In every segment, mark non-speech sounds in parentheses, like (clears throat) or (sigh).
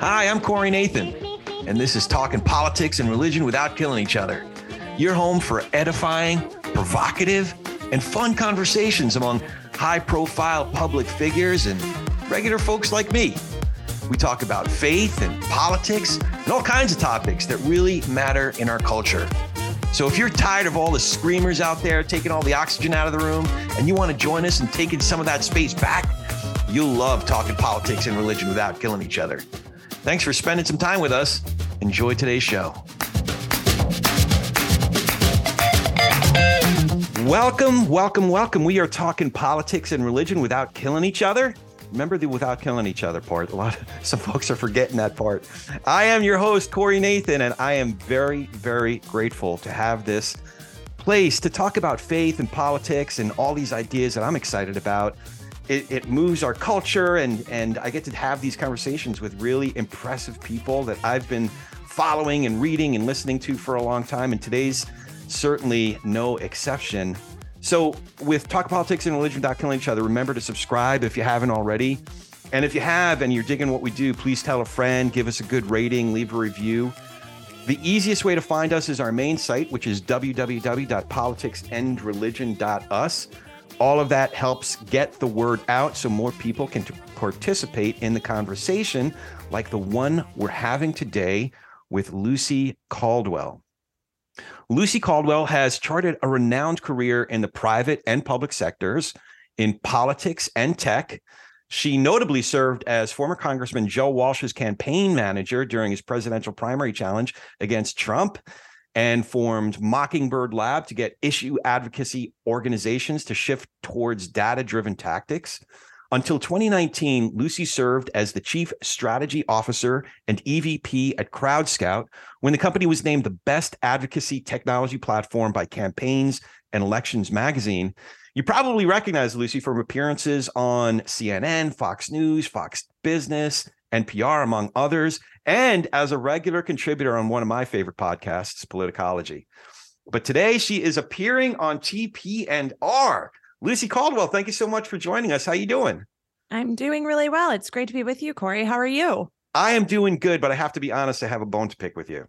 Hi, I'm Corey Nathan, and this is Talking Politics and Religion Without Killing Each Other. Your home for edifying, provocative, and fun conversations among high profile public figures and regular folks like me. We talk about faith and politics and all kinds of topics that really matter in our culture. So if you're tired of all the screamers out there taking all the oxygen out of the room and you want to join us in taking some of that space back, you'll love talking politics and religion without killing each other. Thanks for spending some time with us. Enjoy today's show. Welcome, welcome, welcome. We are talking politics and religion without killing each other. Remember the without killing each other part. A lot of (laughs) some folks are forgetting that part. I am your host, Corey Nathan, and I am very, very grateful to have this place to talk about faith and politics and all these ideas that I'm excited about. It, it moves our culture, and and I get to have these conversations with really impressive people that I've been following and reading and listening to for a long time. And today's certainly no exception. So, with Talk Politics and Religion Without Killing Each Other, remember to subscribe if you haven't already. And if you have and you're digging what we do, please tell a friend, give us a good rating, leave a review. The easiest way to find us is our main site, which is www.politicsandreligion.us. All of that helps get the word out so more people can participate in the conversation, like the one we're having today with Lucy Caldwell. Lucy Caldwell has charted a renowned career in the private and public sectors, in politics and tech. She notably served as former Congressman Joe Walsh's campaign manager during his presidential primary challenge against Trump and formed Mockingbird Lab to get issue advocacy organizations to shift towards data driven tactics. Until 2019, Lucy served as the chief strategy officer and EVP at Crowdskout when the company was named the best advocacy technology platform by Campaigns and Elections magazine. You probably recognize Lucy from appearances on CNN, Fox News, Fox Business, NPR, among others, and as a regular contributor on one of my favorite podcasts, Politicology. But today she is appearing on TP and R Lucy Caldwell, thank you so much for joining us. How are you doing? I'm doing really well. It's great to be with you, Corey. How are you? I am doing good, but I have to be honest, I have a bone to pick with you.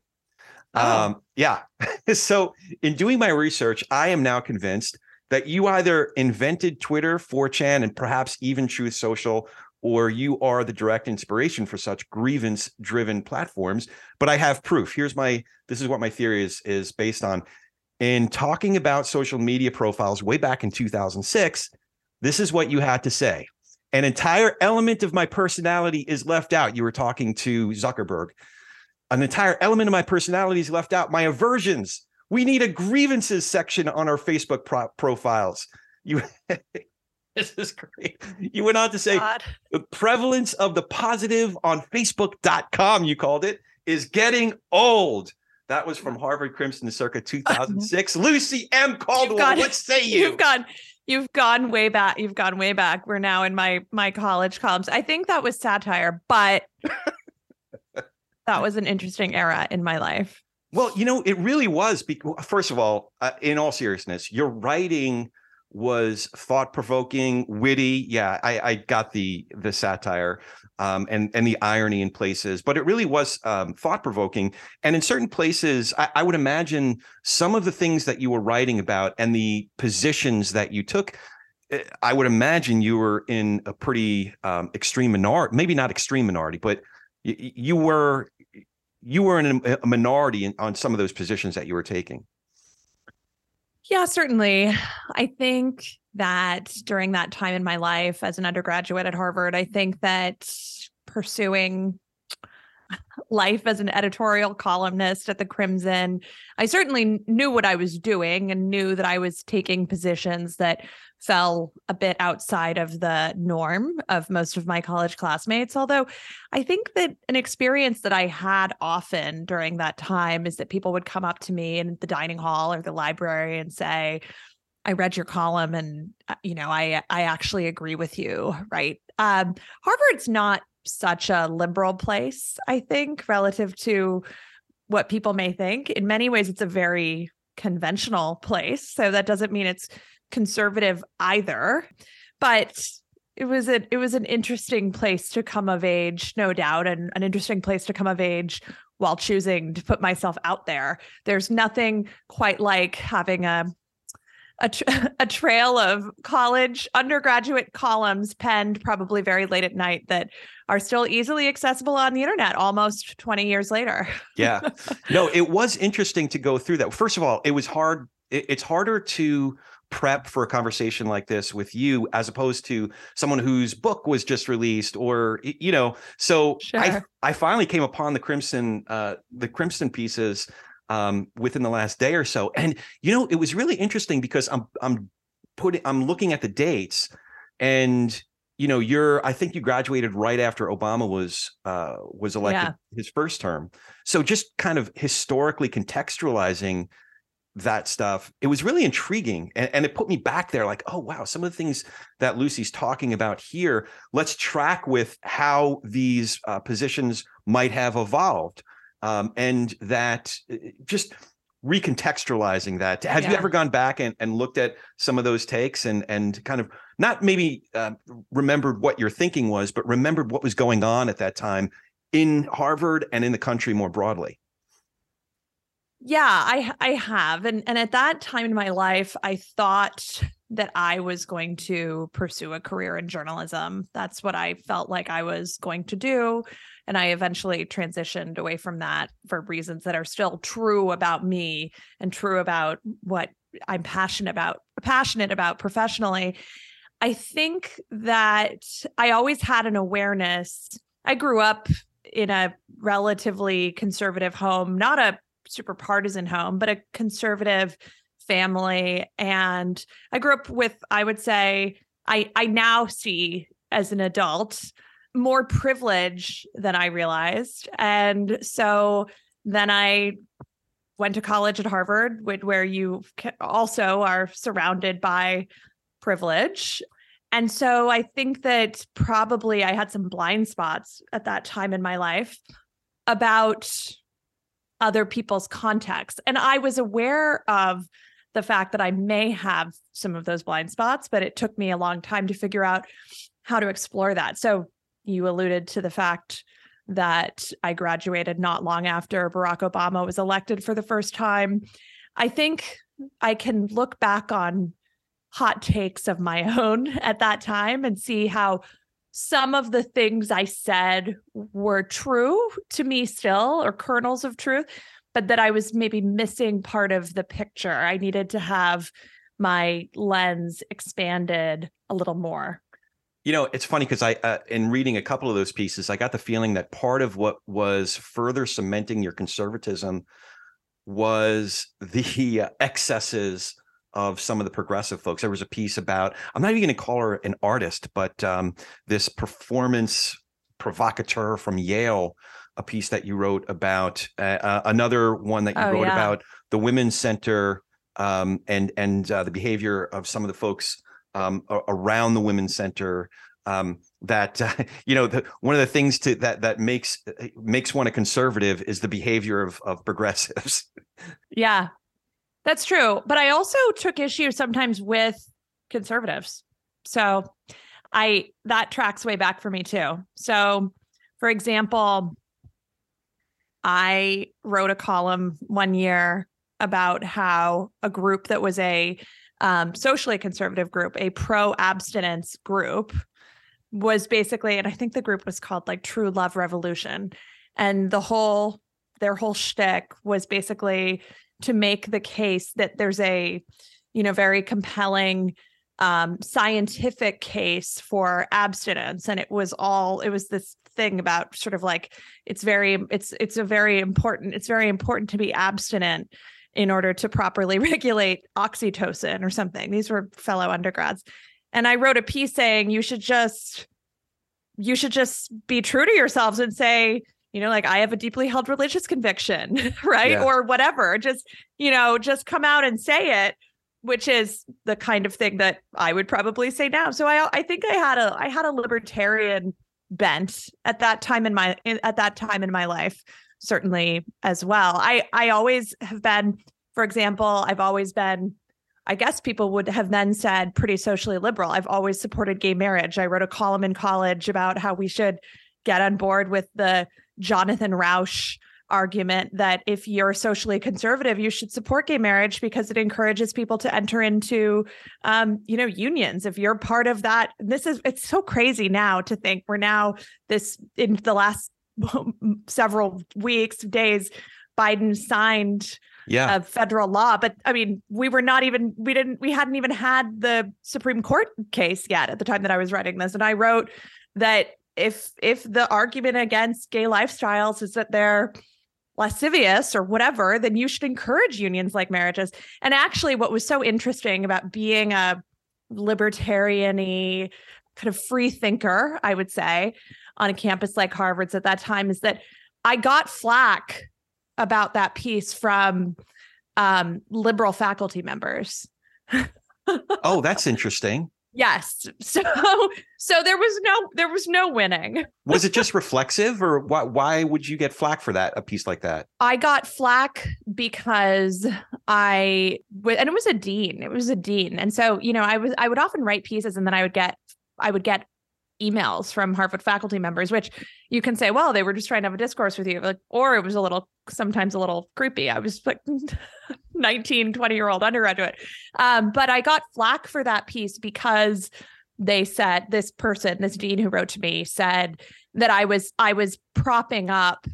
Oh. Um, yeah. (laughs) so in doing my research, I am now convinced that you either invented Twitter, 4chan, and perhaps even Truth Social, or you are the direct inspiration for such grievance driven platforms. But I have proof. Here's my this is what my theory is is based on in talking about social media profiles way back in 2006, this is what you had to say. An entire element of my personality is left out. You were talking to Zuckerberg. An entire element of my personality is left out. My aversions. We need a grievances section on our Facebook pro- profiles. You (laughs) this is great. You went on to say God. the prevalence of the positive on Facebook.com, you called it, is getting old. That was from Harvard Crimson circa (laughs) 2006. Lucy M. Caldwell, gone, what say you? You've gone, you've gone way back. You've gone way back. We're now in my my college columns. I think that was satire, but (laughs) that was an interesting era in my life. Well, you know, it really was. Because, First of all, uh, in all seriousness, you're writing was thought provoking, witty. Yeah, I, I got the the satire um, and and the irony in places, but it really was um, thought provoking. And in certain places, I, I, would imagine some of the things that you were writing about and the positions that you took. Eh, I would imagine you were in a pretty um, extreme minority, maybe not extreme minority, but y- you were you were in a minority in, on some of those positions that you were taking. Yeah, certainly. I think that during that time in my life as an undergraduate at Harvard, I think that pursuing life as an editorial columnist at the Crimson, I certainly knew what I was doing and knew that I was taking positions that fell a bit outside of the norm of most of my college classmates. Although I think that an experience that I had often during that time is that people would come up to me in the dining hall or the library and say, I read your column and uh, you know I I actually agree with you right um, Harvard's not such a liberal place I think relative to what people may think in many ways it's a very conventional place so that doesn't mean it's conservative either. but it was a it was an interesting place to come of age, no doubt, and an interesting place to come of age while choosing to put myself out there. There's nothing quite like having a a, tra- (laughs) a trail of college undergraduate columns penned probably very late at night that are still easily accessible on the internet almost 20 years later. (laughs) yeah. No, it was interesting to go through that. First of all, it was hard. it's harder to prep for a conversation like this with you as opposed to someone whose book was just released or you know so sure. i i finally came upon the crimson uh the crimson pieces um within the last day or so. And you know it was really interesting because i'm i'm putting i'm looking at the dates and you know you're i think you graduated right after obama was uh was elected yeah. his first term. So just kind of historically contextualizing that stuff it was really intriguing. And, and, it put me back there like oh wow some of the things that lucy's talking about here let's track with how these uh, positions might have evolved um, and that uh, just recontextualizing that have yeah. you ever gone back and, and looked at some of those takes and and kind of not maybe uh, remembered what your thinking was but remembered what was going on at that time in harvard and in the country more broadly yeah, I I have. And and at that time in my life, I thought that I was going to pursue a career in journalism. That's what I felt like I was going to do. And I eventually transitioned away from that for reasons that are still true about me and true about what I'm passionate about, passionate about professionally. I think that I always had an awareness. I grew up in a relatively conservative home, not a super partisan home, but a conservative family. And I grew up with, I would say, I I now see as an adult more privilege than I realized. And so then I went to college at Harvard, where you also are surrounded by privilege. And so I think that probably I had some blind spots at that time in my life about other people's context. And I was aware of the fact that I may have some of those blind spots, but it took me a long time to figure out how to explore that. So you alluded to the fact that I graduated not long after Barack Obama was elected for the first time. I think I can look back on hot takes of my (laughs) own at that time and see how some of the things I said were true to me still, or kernels of truth, but that I was maybe missing part of the picture. I needed to have my lens expanded a little more. You know, it's funny because I, uh, in reading a couple of those pieces, I got the feeling that part of what was further cementing your conservatism was (laughs) the uh, excesses of some of the progressive folks. There was a piece about, I'm not even going to call her an artist, but um, this performance provocateur from Yale, a piece that you wrote about, uh, uh, another one that you oh, wrote yeah. about the Women's Center um, and and uh, the behavior of some of the folks um, around the Women's Center. Um, that uh, (laughs) you know, the, one of the things to that that makes makes one a conservative is the behavior of of progressives. (laughs) Yeah, that's true. But I also took issue sometimes with conservatives. So I that tracks way back for me too. So for example, I wrote a column one year about how a group that was a um, socially conservative group, a pro abstinence group, was basically, and I think the group was called like True Love Revolution. And the whole, their whole shtick was basically to make the case that there's a you know very compelling um, scientific case for abstinence and it was all it was this thing about sort of like it's very it's it's a very important it's very important to be abstinent in order to properly (laughs) regulate oxytocin or something these were fellow undergrads and i wrote a piece saying you should just you should just be true to yourselves and say you know, like I have a deeply held religious conviction, (laughs) right? Yeah. Or whatever. Just, you know, just come out and say it, which is the kind of thing that I would probably say now. So I I think I had a I had a libertarian bent at that time in my at that time in my life certainly as well. I I always have been for example, I've always been I guess people would have then said pretty socially liberal. I've always supported gay marriage. I wrote a column in college about how we should get on board with the Jonathan Rauch argument that if you're socially conservative, you should support gay marriage because it encourages people to enter into, um, you know, unions. If you're part of that, this is it's so crazy now to think we're now this in the last (laughs) several weeks, days, Biden signed yeah. a federal law. But I mean, we were not even we didn't we hadn't even had the Supreme Court case yet at the time that I was writing this, and I wrote that if if the argument against gay lifestyles is that they're lascivious or whatever, then you should encourage unions like marriages. And actually, what was so interesting about being a libertarian kind of free thinker, I would say, on a campus like Harvard's at that time is that I got flack about that piece from um, liberal faculty members. (laughs) oh, that's interesting. Yes. So so there was no there was no winning. was it just reflexive or why why would you get flack for that a piece like that? I got flack because I and it was a dean. It was a dean. And so, you know, I was I would often write pieces and then I would get I would get emails from Harvard faculty members, which you can say, well, they were just trying to have a discourse with you, like, or it was a little, sometimes a little creepy. I was like (laughs) 19, 20 year old undergraduate. Um, but I got flack for that piece because they said this person, this dean who wrote to me said that I was, I was propping up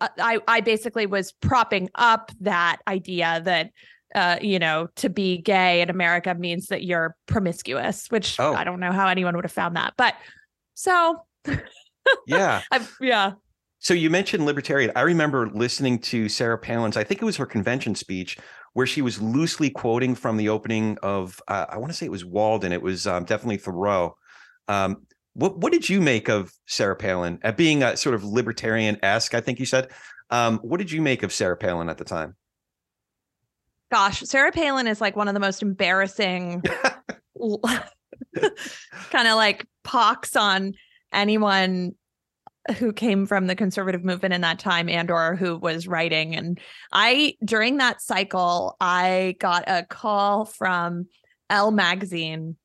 uh, I, I basically was propping up that idea that uh, you know, to be gay in America means that you're promiscuous, which oh. I don't know how anyone would have found that. But so (laughs) yeah. I've, yeah. So you mentioned libertarian. I remember listening to Sarah Palin's, I think it was her convention speech, where she was loosely quoting from the opening of, uh, I want to say it was Walden. It was um, definitely Thoreau. Um, what what did you make of Sarah Palin at being a sort of libertarian esque? I think you said. Um, what did you make of Sarah Palin at the time? Gosh, Sarah Palin is like one of the most embarrassing (laughs) kind of like pox on anyone who came from the conservative movement in that time and or who was writing. And i during that cycle i got a call from Elle magazine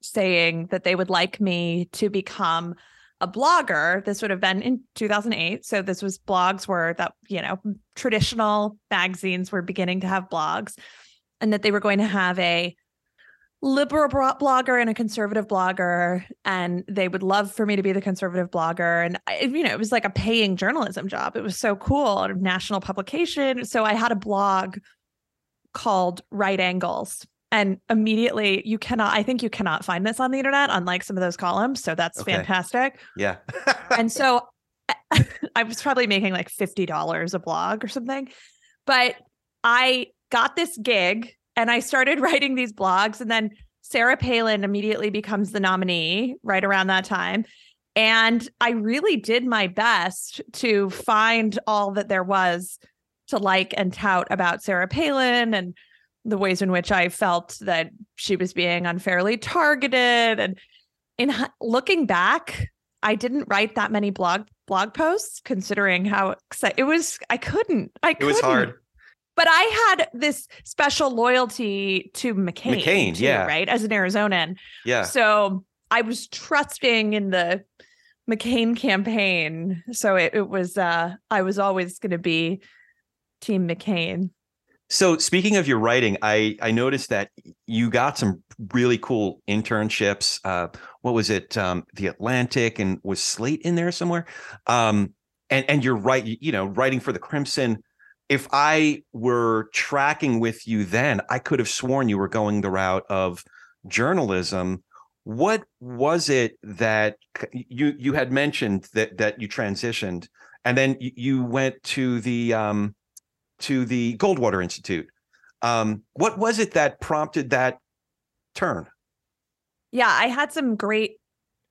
saying that they would like me to become a blogger this would have been in 2008 so this was blogs were that you know traditional magazines were beginning to have blogs and that they were going to have a liberal blogger and a conservative blogger. And they would love for me to be the conservative blogger. And I, you know it was like a paying journalism job. It was so cool. National publication. So i had a blog called right angles and immediately you cannot i think you cannot find this on the internet unlike some of those columns so that's okay. fantastic yeah and so (laughs) (laughs) i was probably making like $50 a blog or something but i got this gig and I started (laughs) writing these blogs. And then Sarah Palin immediately becomes the nominee right around that time. And I really did my best to find all that there was to like and tout about Sarah Palin and the ways in which I felt that she was being unfairly targeted. And in looking back, I didn't write that many blog blog posts considering how it was. I couldn't. I couldn't. It was hard but I had this special loyalty to McCain. McCain, too, yeah. Right. As an Arizonan. Yeah. So I was trusting in the McCain campaign. So it, it was, uh, I was always going to be Team McCain. So speaking of your writing, I I noticed that you got some really cool internships. Uh, what was it? Um, the Atlantic and was Slate in there somewhere? Um, and and you're right. You know, writing for the Crimson if I were tracking with you then, I could have sworn you were going the route of journalism. What was it that you you had mentioned that that you transitioned, and then you went to the um, to the Goldwater Institute? Um, what was it that prompted that turn? Yeah, I had some great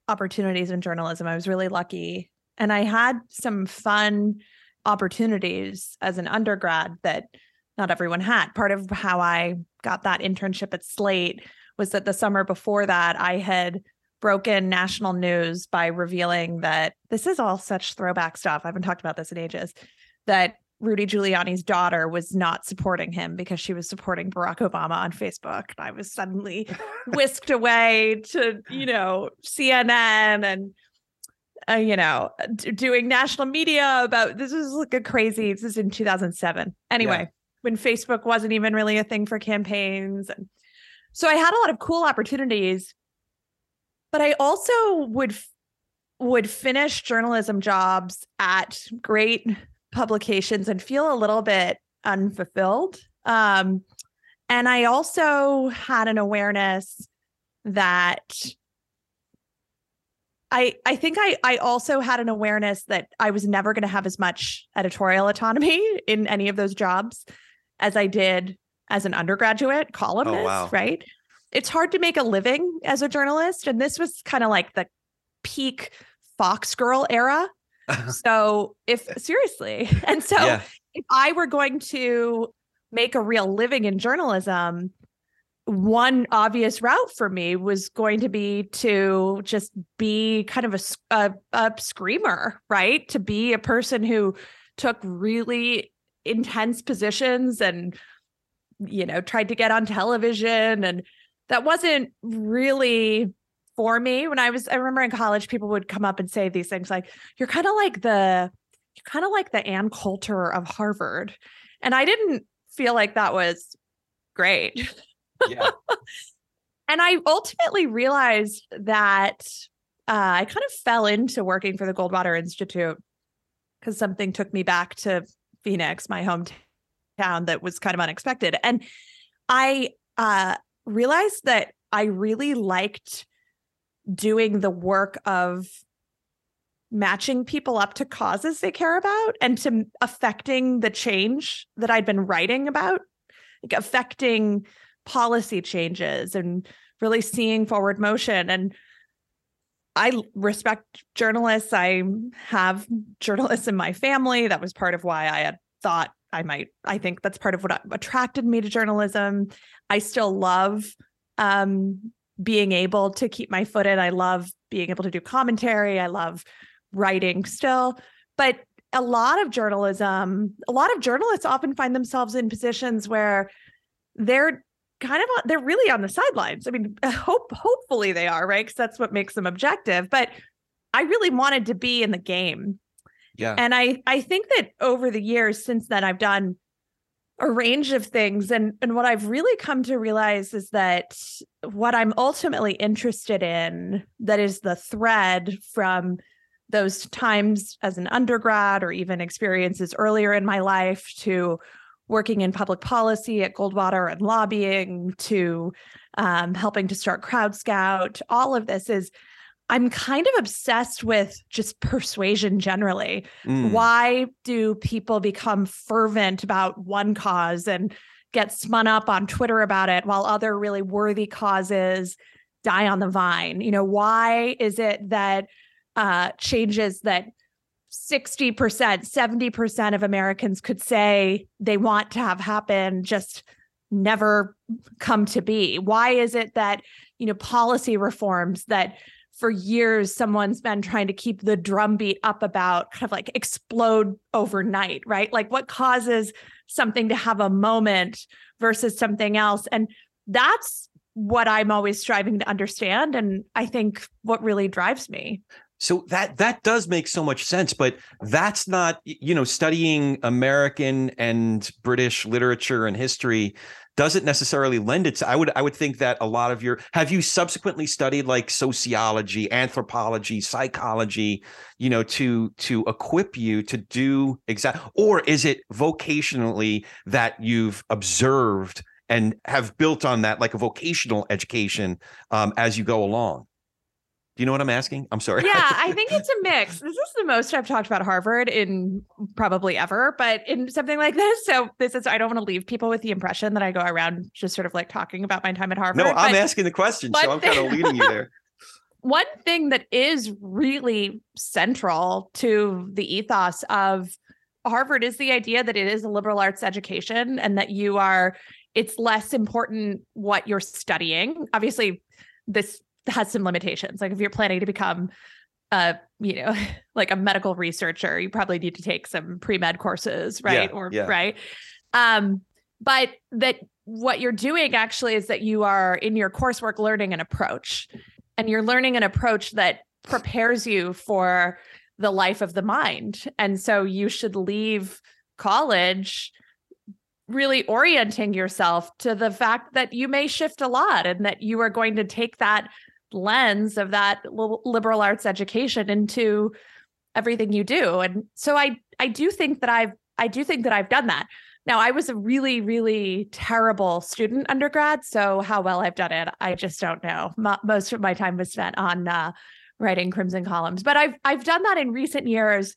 opportunities in journalism. I was really lucky, and I had some fun opportunities as an undergrad that not everyone had. Part of how I got that internship at Slate was that the summer before that, I had broken national news by revealing that this is all such throwback stuff. I haven't talked about this in ages. That Rudy Giuliani's daughter was not supporting him because she was supporting Barack Obama on Facebook. And I was suddenly (laughs) whisked away to, you know, CNN and, uh, you know, d- doing national media about this is like a crazy, this is in 2007. Anyway, yeah. when Facebook wasn't even really a thing for campaigns. And so I had a lot of cool opportunities, but I also would would finish journalism jobs at great publications and feel a little bit unfulfilled. Um, and I also had an awareness that I I think I I also had an awareness that I was never going to have as much editorial autonomy (laughs) in any of those jobs as I did as an undergraduate columnist, oh, wow. right? It's hard to make a living as a journalist and this was kind of like the peak Fox girl era (laughs) so if seriously, (laughs) and so yeah. if I were going to make a real living in journalism, one obvious route for me was going to be to just be kind of a, a, a screamer, right? To be a person who took really intense positions and you know tried to get on television and that wasn't really for me when I was I remember in college people would come up and say these things like you're kind of like the you're kind of like the Ann Coulter of Harvard. And I didn't feel like that was great. Yeah. (laughs) and I ultimately realized that uh, I kind of fell into working for the Goldwater Institute because something took me back to Phoenix, my hometown, that was kind of unexpected. And I uh, realized that I really liked doing the work of matching people up to causes they care about and to affecting the change that I'd been writing about, like affecting policy changes and really seeing forward motion. And I respect journalists. I have journalists in my family. That was part of why I had thought I might, I think that's part of what attracted me to journalism. I still love um, being able to keep my foot in. I love being able to do commentary. I love writing still. But a lot of journalism, a lot of journalists often find themselves in positions where they're kind of they're really on the sidelines. I mean, (laughs) hope hopefully they are, right? Because that's what makes them objective. But I really wanted to be in the game. Yeah. And I I think that over the years since then I've done a range of things and and what I've really come to realize is that what I'm ultimately interested in that is the thread from those times as an undergrad or even experiences earlier in my life to working in public policy at Goldwater and lobbying to um, helping to start Crowdskout. All of this is I'm kind of obsessed with just persuasion generally. Mm. Why do people become fervent about one cause and get spun up on Twitter about it while other really worthy causes die on the vine? You know, why is it that uh, changes that 60%, 70% of Americans could say they want to have happen just never come to be? Why is it that, you know, policy reforms that for years someone's been trying to keep the drumbeat up about kind of like explode overnight, right? Like what causes something to have a moment versus something else. And that's what I'm always striving to understand. And I think what really drives me. So that that does make so much sense, but that's not you know studying American and British literature and history doesn't necessarily lend it to i would i would think that a lot of your have you subsequently studied like sociology anthropology psychology you know to to equip you to do exact or is it vocationally that you've observed and have built on that like a vocational education um, as you go along do you know what I'm asking? I'm sorry. Yeah, I (laughs) think it's a mix. This is the most I've talked about Harvard in probably ever, but in something like this. So this is I don't want to leave people with the impression that I go around just sort of like talking about my time at Harvard. No, I'm asking the question, so I'm kind of (laughs) leading you there. One thing that is really central to the ethos of Harvard is the idea that it is a liberal arts education and that you are it's less important what you're studying. Obviously, this has some limitations. Like if you're planning to become a you know (laughs) like a medical researcher you probably need to take some pre-med courses right Yeah, or yeah. right um but that what you're doing actually is that you are in your coursework learning an approach and you're learning an approach that prepares you for the life of the mind and so you should leave college really orienting yourself to the fact that you may shift a lot and that you are going to take that lens of that liberal arts education into everything you do. And so i i do think that i've i do think that i've done that. Now i was a really really terrible student undergrad so how well i've done it i just don't know. Mo- most of my time was spent on uh, writing crimson columns. But i've i've done that in recent years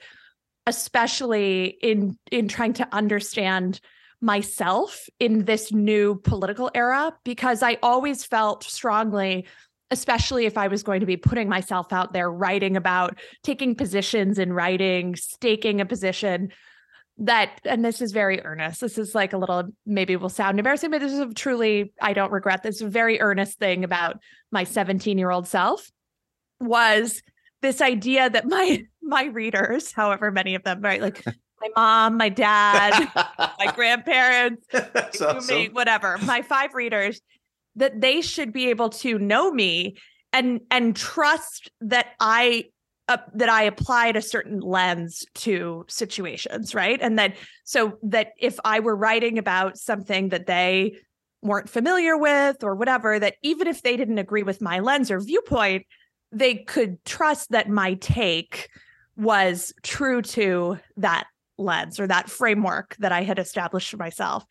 especially in in trying to understand myself in this new political era because I always felt strongly especially if I was going to be putting myself out there writing about taking positions in writing, staking a position that and this is very earnest. This is like a little maybe will sound embarrassing, but this is a truly I don't regret this a very earnest thing about my 17-year-old self was this idea that my (laughs) my readers, however many of them, right? Like my mom, my dad, (laughs) my grandparents, That's to me, awesome. whatever, my five readers, that they should be able to know me and and trust that I uh, that I applied a certain lens to situations, right? And that so that if I were writing about something that they weren't familiar with or whatever, that even if they didn't agree with my lens or viewpoint, they could trust that my take was true to that lens or that framework that I had established for myself.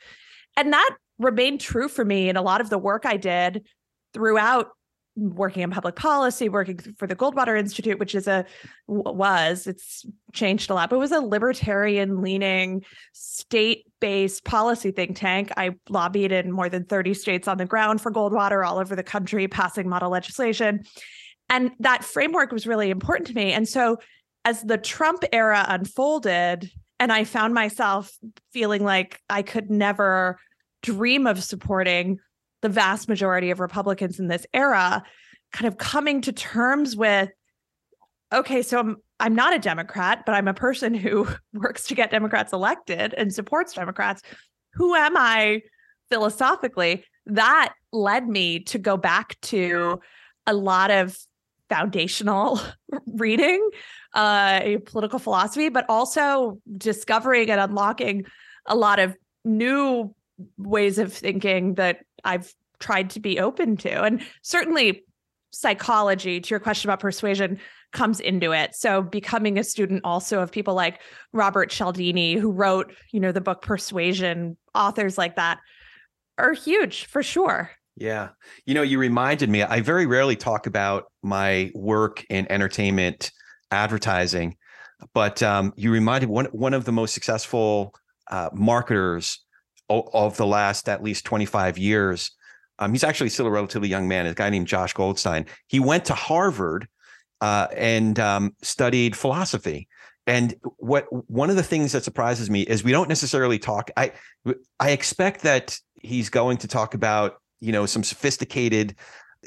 And that remained true for me in a lot of the work I did throughout working in public policy, working for the Goldwater Institute, which is a was it's changed a lot, but was a libertarian leaning state-based policy think tank. I lobbied in more than 30 states on the ground for Goldwater all over the country, passing model legislation. And that framework was really important to me. And so as the Trump era unfolded, and I found myself feeling like I could never dream of supporting the vast majority of Republicans in this era, kind of coming to terms with okay, so I'm I'm not a Democrat, but I'm a person who (laughs) works to get Democrats elected and supports Democrats. Who am I philosophically? That led me to go back to a lot of foundational (laughs) reading, uh, political philosophy, but also discovering and unlocking a lot of new ways of thinking that I've tried to be open to. And certainly psychology, to your question about persuasion, comes into it. So becoming a student also of people like Robert Cialdini, who wrote, you know, the book Persuasion, authors like that are huge for sure. Yeah. You know, you reminded me, I very rarely talk about my work in entertainment advertising, but um, you reminded one one of the most successful uh, marketers of the last at least 25 years. Um, he's actually still a relatively young man, a guy named Josh Goldstein. He went to Harvard uh, and um, studied philosophy. And what one of the things that surprises me is we don't necessarily talk. I I expect that he's going to talk about you know some sophisticated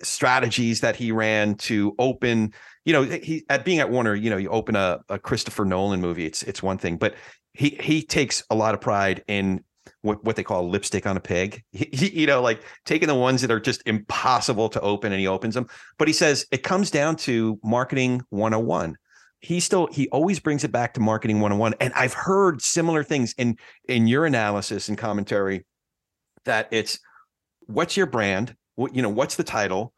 strategies that he ran to open you know he at being at warner you know you open a, a christopher nolan movie it's it's one thing but he he takes a lot of pride in what, what they call lipstick on a pig. (laughs) He, he- you know like taking the ones that are just impossible to open and he opens them. But he says it comes down to marketing 101 he still he always brings it back to marketing 101 and i've heard similar things in in your analysis and commentary that it's what's your brand? What you know what's the title?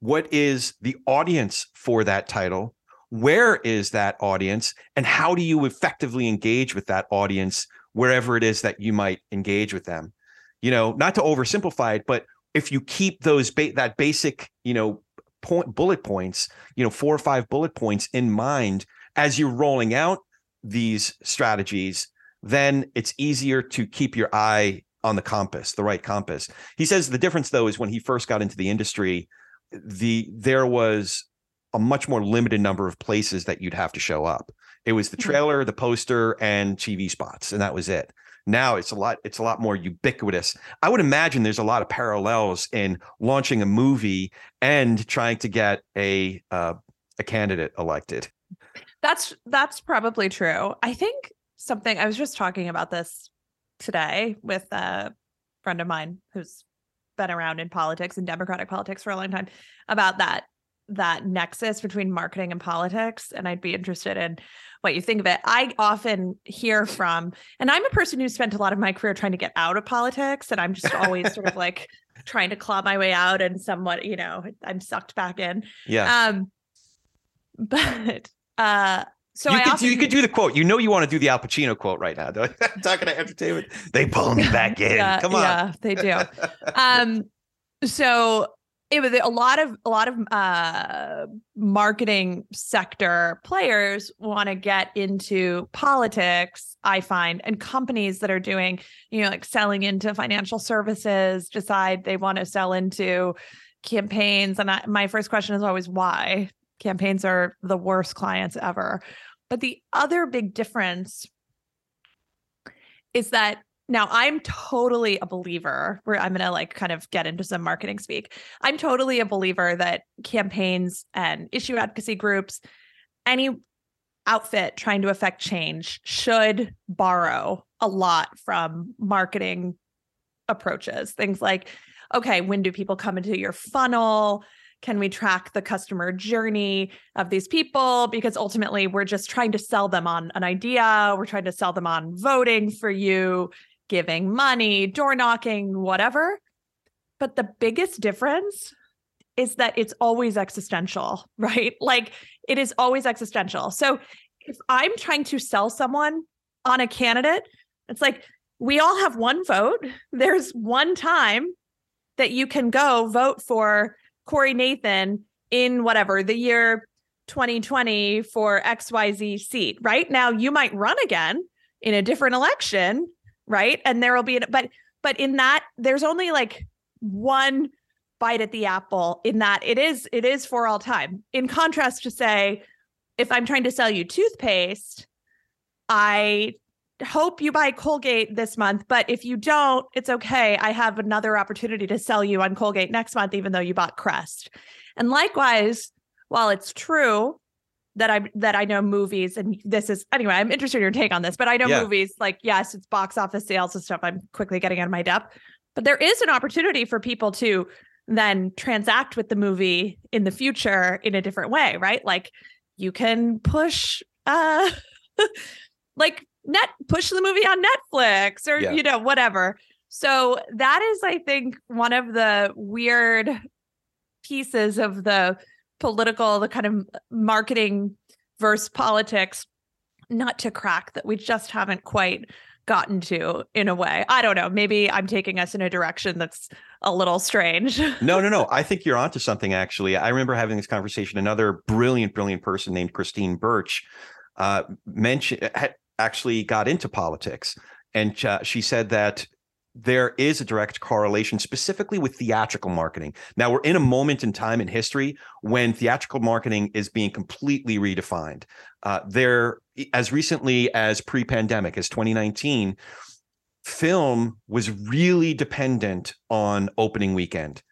What is the audience for that title? Where is that audience? And how do you effectively engage with that audience wherever it is that you might engage with them. You know not to oversimplify it but if you keep those ba- that basic you know point bullet points you know four or five bullet points in mind as you're rolling out these strategies then it's easier to keep your eye on the compass the right compass. He says the difference though is when he first got into the industry the there was a much more limited number of places that you'd have to show up it was the Mhm. trailer the poster and tv spots and that was it now it's a lot it's a lot more ubiquitous i would imagine there's a lot of parallels in launching a movie and trying to get a uh, a candidate elected. That's that's probably true. I think something I was just talking about this today with a friend of mine who's been around in politics and democratic politics for a long time about that that nexus between marketing and politics and I'd be interested in what you think of it. I often hear from and I'm a person who spent a lot of my career trying to get out of politics and I'm just always sort of like (laughs) trying to claw my way out and somewhat, you know, I'm sucked back in. Yeah. Um but uh so you I could, often, you could do the quote. You know you want to do the Al Pacino quote right now. though. (laughs) Talking to entertainment, they pull me back (laughs) in. Yeah, Come on. Yeah, they do. um so it was a lot of a lot of uh marketing sector players want to get into politics i find and companies that are doing you know like selling into financial services decide they want to sell into campaigns and I, my first question is always why? Campaigns are the worst clients ever. But the other big difference is that now I'm totally a believer where I'm going to like kind of get into some marketing speak. I'm totally a believer that campaigns and issue advocacy groups, any outfit trying to affect change should borrow a lot from marketing approaches. Things like, okay, when do people come into your funnel? Can we track the customer journey of these people? Because ultimately, we're just trying to sell them on an idea. We're trying to sell them on voting for you giving money, door knocking, whatever. But the biggest difference is that it's always existential, (laughs) right? Like it is always existential. So if I'm trying to sell someone on a candidate, it's like we all have one vote. There's one time that you can go vote for Corey Nathan in whatever the year 2020 for XYZ seat. Right now, you might run again in a different election right? And there will be but but in that there's only like one bite at the apple in that it is it is for all time. In contrast to say if i'm trying to sell you toothpaste i hope you buy colgate this month but if you don't it's okay. I have another opportunity to sell you on colgate next month even though you bought crest. And likewise while it's true that I that I know movies and this is anyway, I'm interested in your take on this, but I know Yeah. movies like yes, it's box office sales and stuff. I'm quickly getting out of my depth. But there is an opportunity for people to then transact with the movie in the future in a different way, right? Like you can push uh (laughs) like net push the movie on Netflix or Yeah. you know whatever. So that is I think one of the weird pieces of the political the kind of marketing versus politics not to crack that we just haven't quite gotten to in a way. I don't know. Maybe I'm taking us in a direction that's a little strange. (laughs) No, no, no. I think you're onto something. Actually, I remember having this conversation. Another brilliant, brilliant person named Christine Birch uh, mentioned had actually got into politics, and uh, she said that there is a direct correlation, specifically with theatrical marketing. Now we're in a moment in time in history when theatrical marketing is being completely redefined. Uh, there, as recently as pre-pandemic, as 2019 film was really dependent on opening weekend.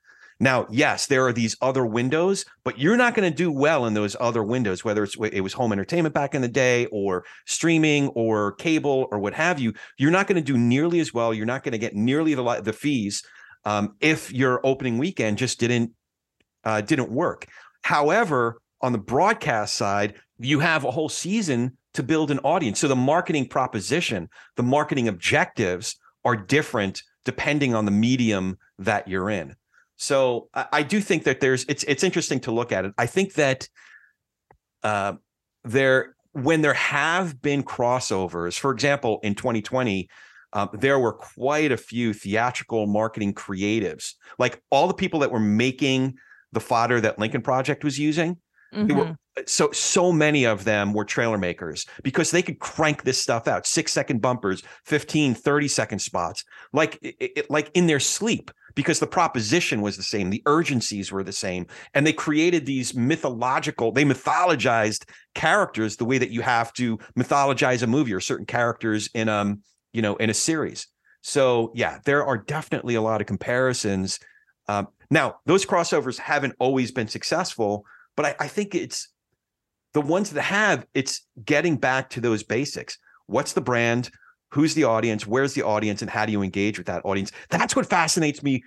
Now, yes, there are these other windows, but you're not going to do well in those other windows, whether it's it was home entertainment back in the day or streaming or cable or what have you. You're not going to do nearly as well. You're not going to get nearly the the fees um, if your opening weekend just didn't uh, didn't work. However, on the broadcast side, you have a whole season to build an audience. So the marketing proposition, the marketing objectives are different depending on the medium that you're in. So I, I do think that there's it's it's interesting to look at it. I think that uh, there when there have been crossovers, for example, in 2020, um, there were quite a few theatrical marketing creatives, like all the people that were making the fodder that Lincoln Project was using. They were- Mhm. so so many of them were trailer makers because they could crank this stuff out six second bumpers 15 30 second spots like it, it- like in their sleep because the proposition was the same the urgencies were the same and they created these mythological they mythologized characters the way that you have to mythologize a movie or certain characters in um you know in a series so yeah there are definitely a lot of comparisons um, now those crossovers haven't always been successful but I, I think it's the ones that have, it's getting back to those basics. What's the brand? Who's the audience? Where's the audience? And how do you engage with that audience? That's what fascinates me,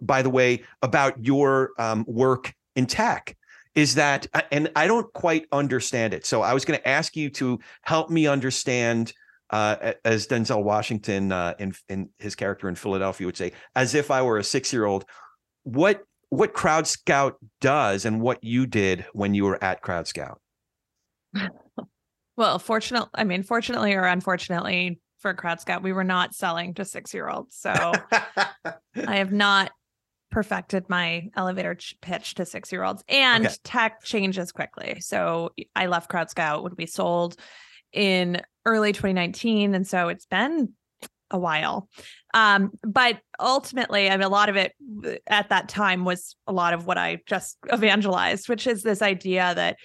by the way, about your um, work in tech is that, and I don't quite understand it. So I was going to ask you to help me understand. Uh, as Denzel Washington uh, in in his character in Philadelphia would say, as if I were a six year old. What what Crowdskout does and what you did when you were at Crowdskout. (laughs) Well, fortunately, I mean, fortunately or unfortunately for Crowdskout, we were not selling to six year olds. So (laughs) I have not perfected my elevator ch- pitch to six year olds. And okay. tech changes quickly. So I left Crowdskout when we sold in early 2019. And so it's been a while. Um, but ultimately, I mean, a lot of it uh, at that time was a lot of what I just evangelized, which is this idea that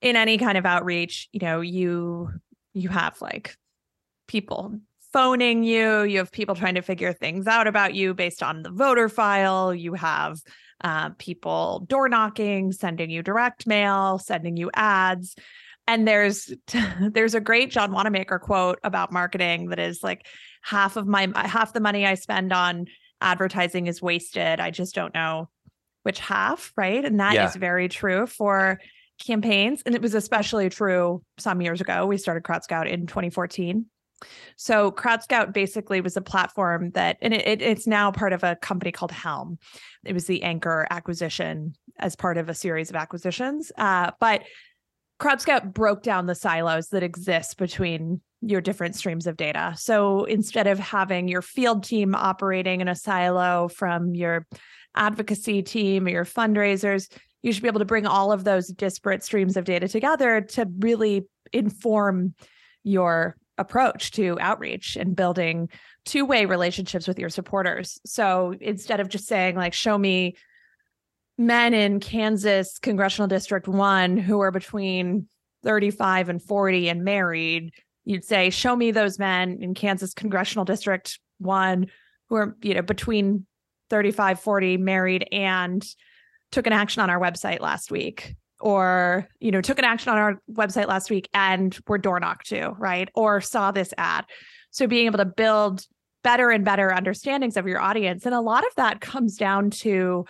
in any kind of outreach, you know, you you have like people phoning you, you have people trying to figure things out about you based on the voter file, you have uh, people door knocking, sending you direct mail, sending you ads. And there's (laughs) there's a great John Wanamaker quote about marketing that is like half of my half the money I spend on advertising is wasted. I just don't know which half, right? And that yeah. is very true for campaigns. And it was especially true some years ago. We started Crowdskout in 2014. So Crowdskout basically was a platform that, and it, it, it's now part of a company called Helm. It was the anchor acquisition as part of a series of acquisitions. Uh, but Crowdskout broke down the silos that exist between your different streams of data. So instead of having your field team operating in a silo from your advocacy team or your fundraisers, you should be able to bring all of those disparate streams of data together to really inform your approach to outreach and building two-way relationships with your supporters. So instead of just saying like show me men in Kansas congressional district 1 who are between 35 and 40 and married, you'd say show me those men in Kansas congressional district 1 who are you know between 35 40 married and took an action on our website last week or you know took an action on our website last week and were door knocked to right? Or saw this ad. So being able to build better and better understandings of your audience. And a lot of that comes down to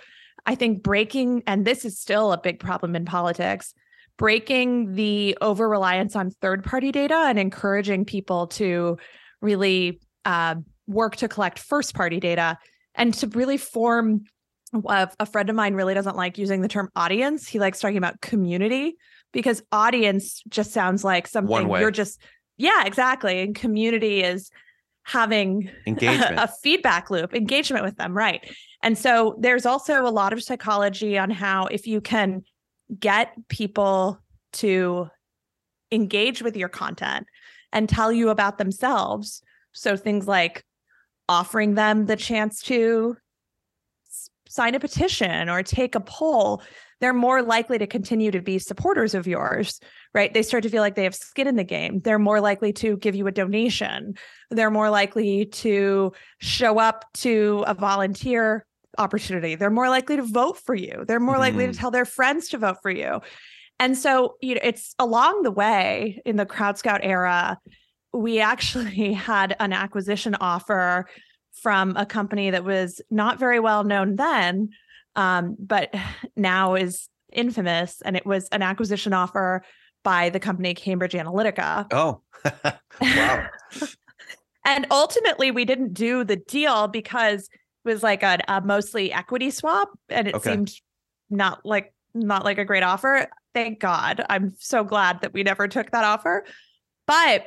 i think breaking and this is still a big problem in politics breaking the over reliance on third party data and encouraging people to really uh, work to collect first party data and to really form Uh, a friend of mine really doesn't like using the term audience. He likes talking about community because audience just sounds like something you're just, yeah, exactly. And community is having (laughs) engagement, a, a feedback loop, engagement with them. Right. And so there's also a lot of psychology on how if you can get people to engage with your content and tell you about themselves. So things like offering them the chance to sign a petition or take a poll, they're more likely to continue to be supporters of yours, right? They start to feel like they have skin in the game. They're more likely to give you a donation. They're more likely to show up to a volunteer opportunity. They're more likely to vote for you. They're more mm-hmm. likely to mm-hmm. tell their friends to vote for you. And so, you know, it's along the way in the Crowdskout era, we actually (laughs) had an acquisition offer from a company that was not very well known then, um, but (sighs) now is infamous. And it was an acquisition offer by the company Cambridge Analytica. Oh, (laughs) wow. (laughs) and ultimately, we didn't do the deal because it was like a, a mostly equity swap, and it okay. seemed not like not like a great offer. Thank God. I'm so glad that we never took that offer. But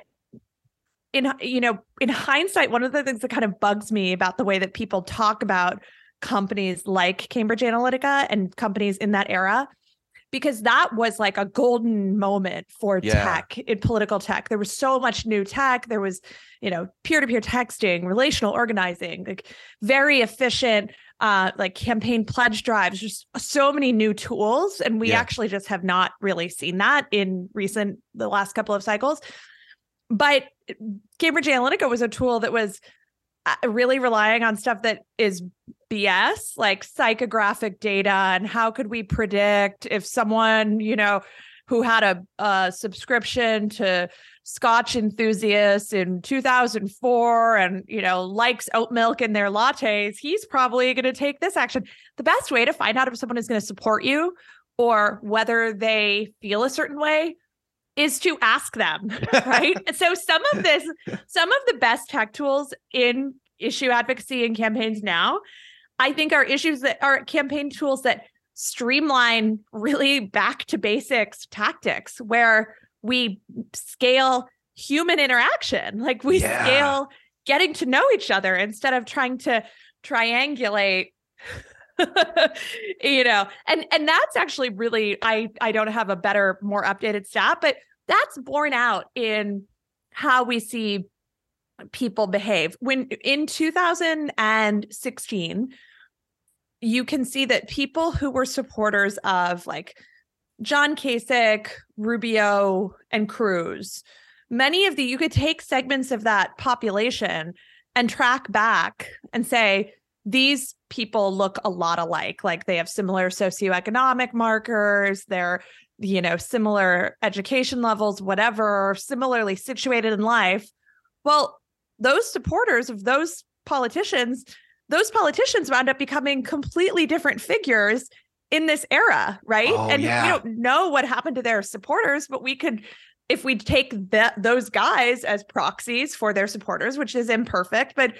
in you know in hindsight one of the things that kind of bugs me about the way that people talk about companies like cambridge analytica and companies in that era because that was like a golden moment for yeah. tech in political tech there was so much new tech there was you know peer-to-peer texting relational organizing like very efficient uh like campaign pledge drives just so many new tools and we yeah. actually just have not really seen that in recent the last couple of cycles but Cambridge Analytica was a tool that was uh, really relying on stuff that is BS, like psychographic data and how could we predict if someone, you know, who had a, a subscription to Scotch enthusiasts in 2004 and, you know, likes oat milk in their lattes, he's probably going to take this action. The best way to find out if someone is going to support you or whether they feel a certain way is to ask them, (laughs) right? so some of this, some of the best tech tools in issue advocacy and campaigns now, I think are issues that are campaign tools that streamline really back to basics tactics where we scale human interaction. Like we yeah. scale getting to know each other instead of trying to triangulate (laughs) you know and and that's actually really i i don't have a better more updated stat but that's borne out in how we see people behave. When in 2016 you can see that people who were supporters of like John Kasich, Rubio, and Cruz, many of the, you could take segments of that population and track back and say, these people look a lot alike. Like they have similar socioeconomic markers, they're, you know, similar education levels, whatever, similarly situated in life. Well, those supporters of those politicians, those politicians wound up becoming completely different figures in this era, right? Oh, and yeah. we don't know what happened to their supporters, but we could if we take that those guys as proxies for their supporters, which is imperfect, but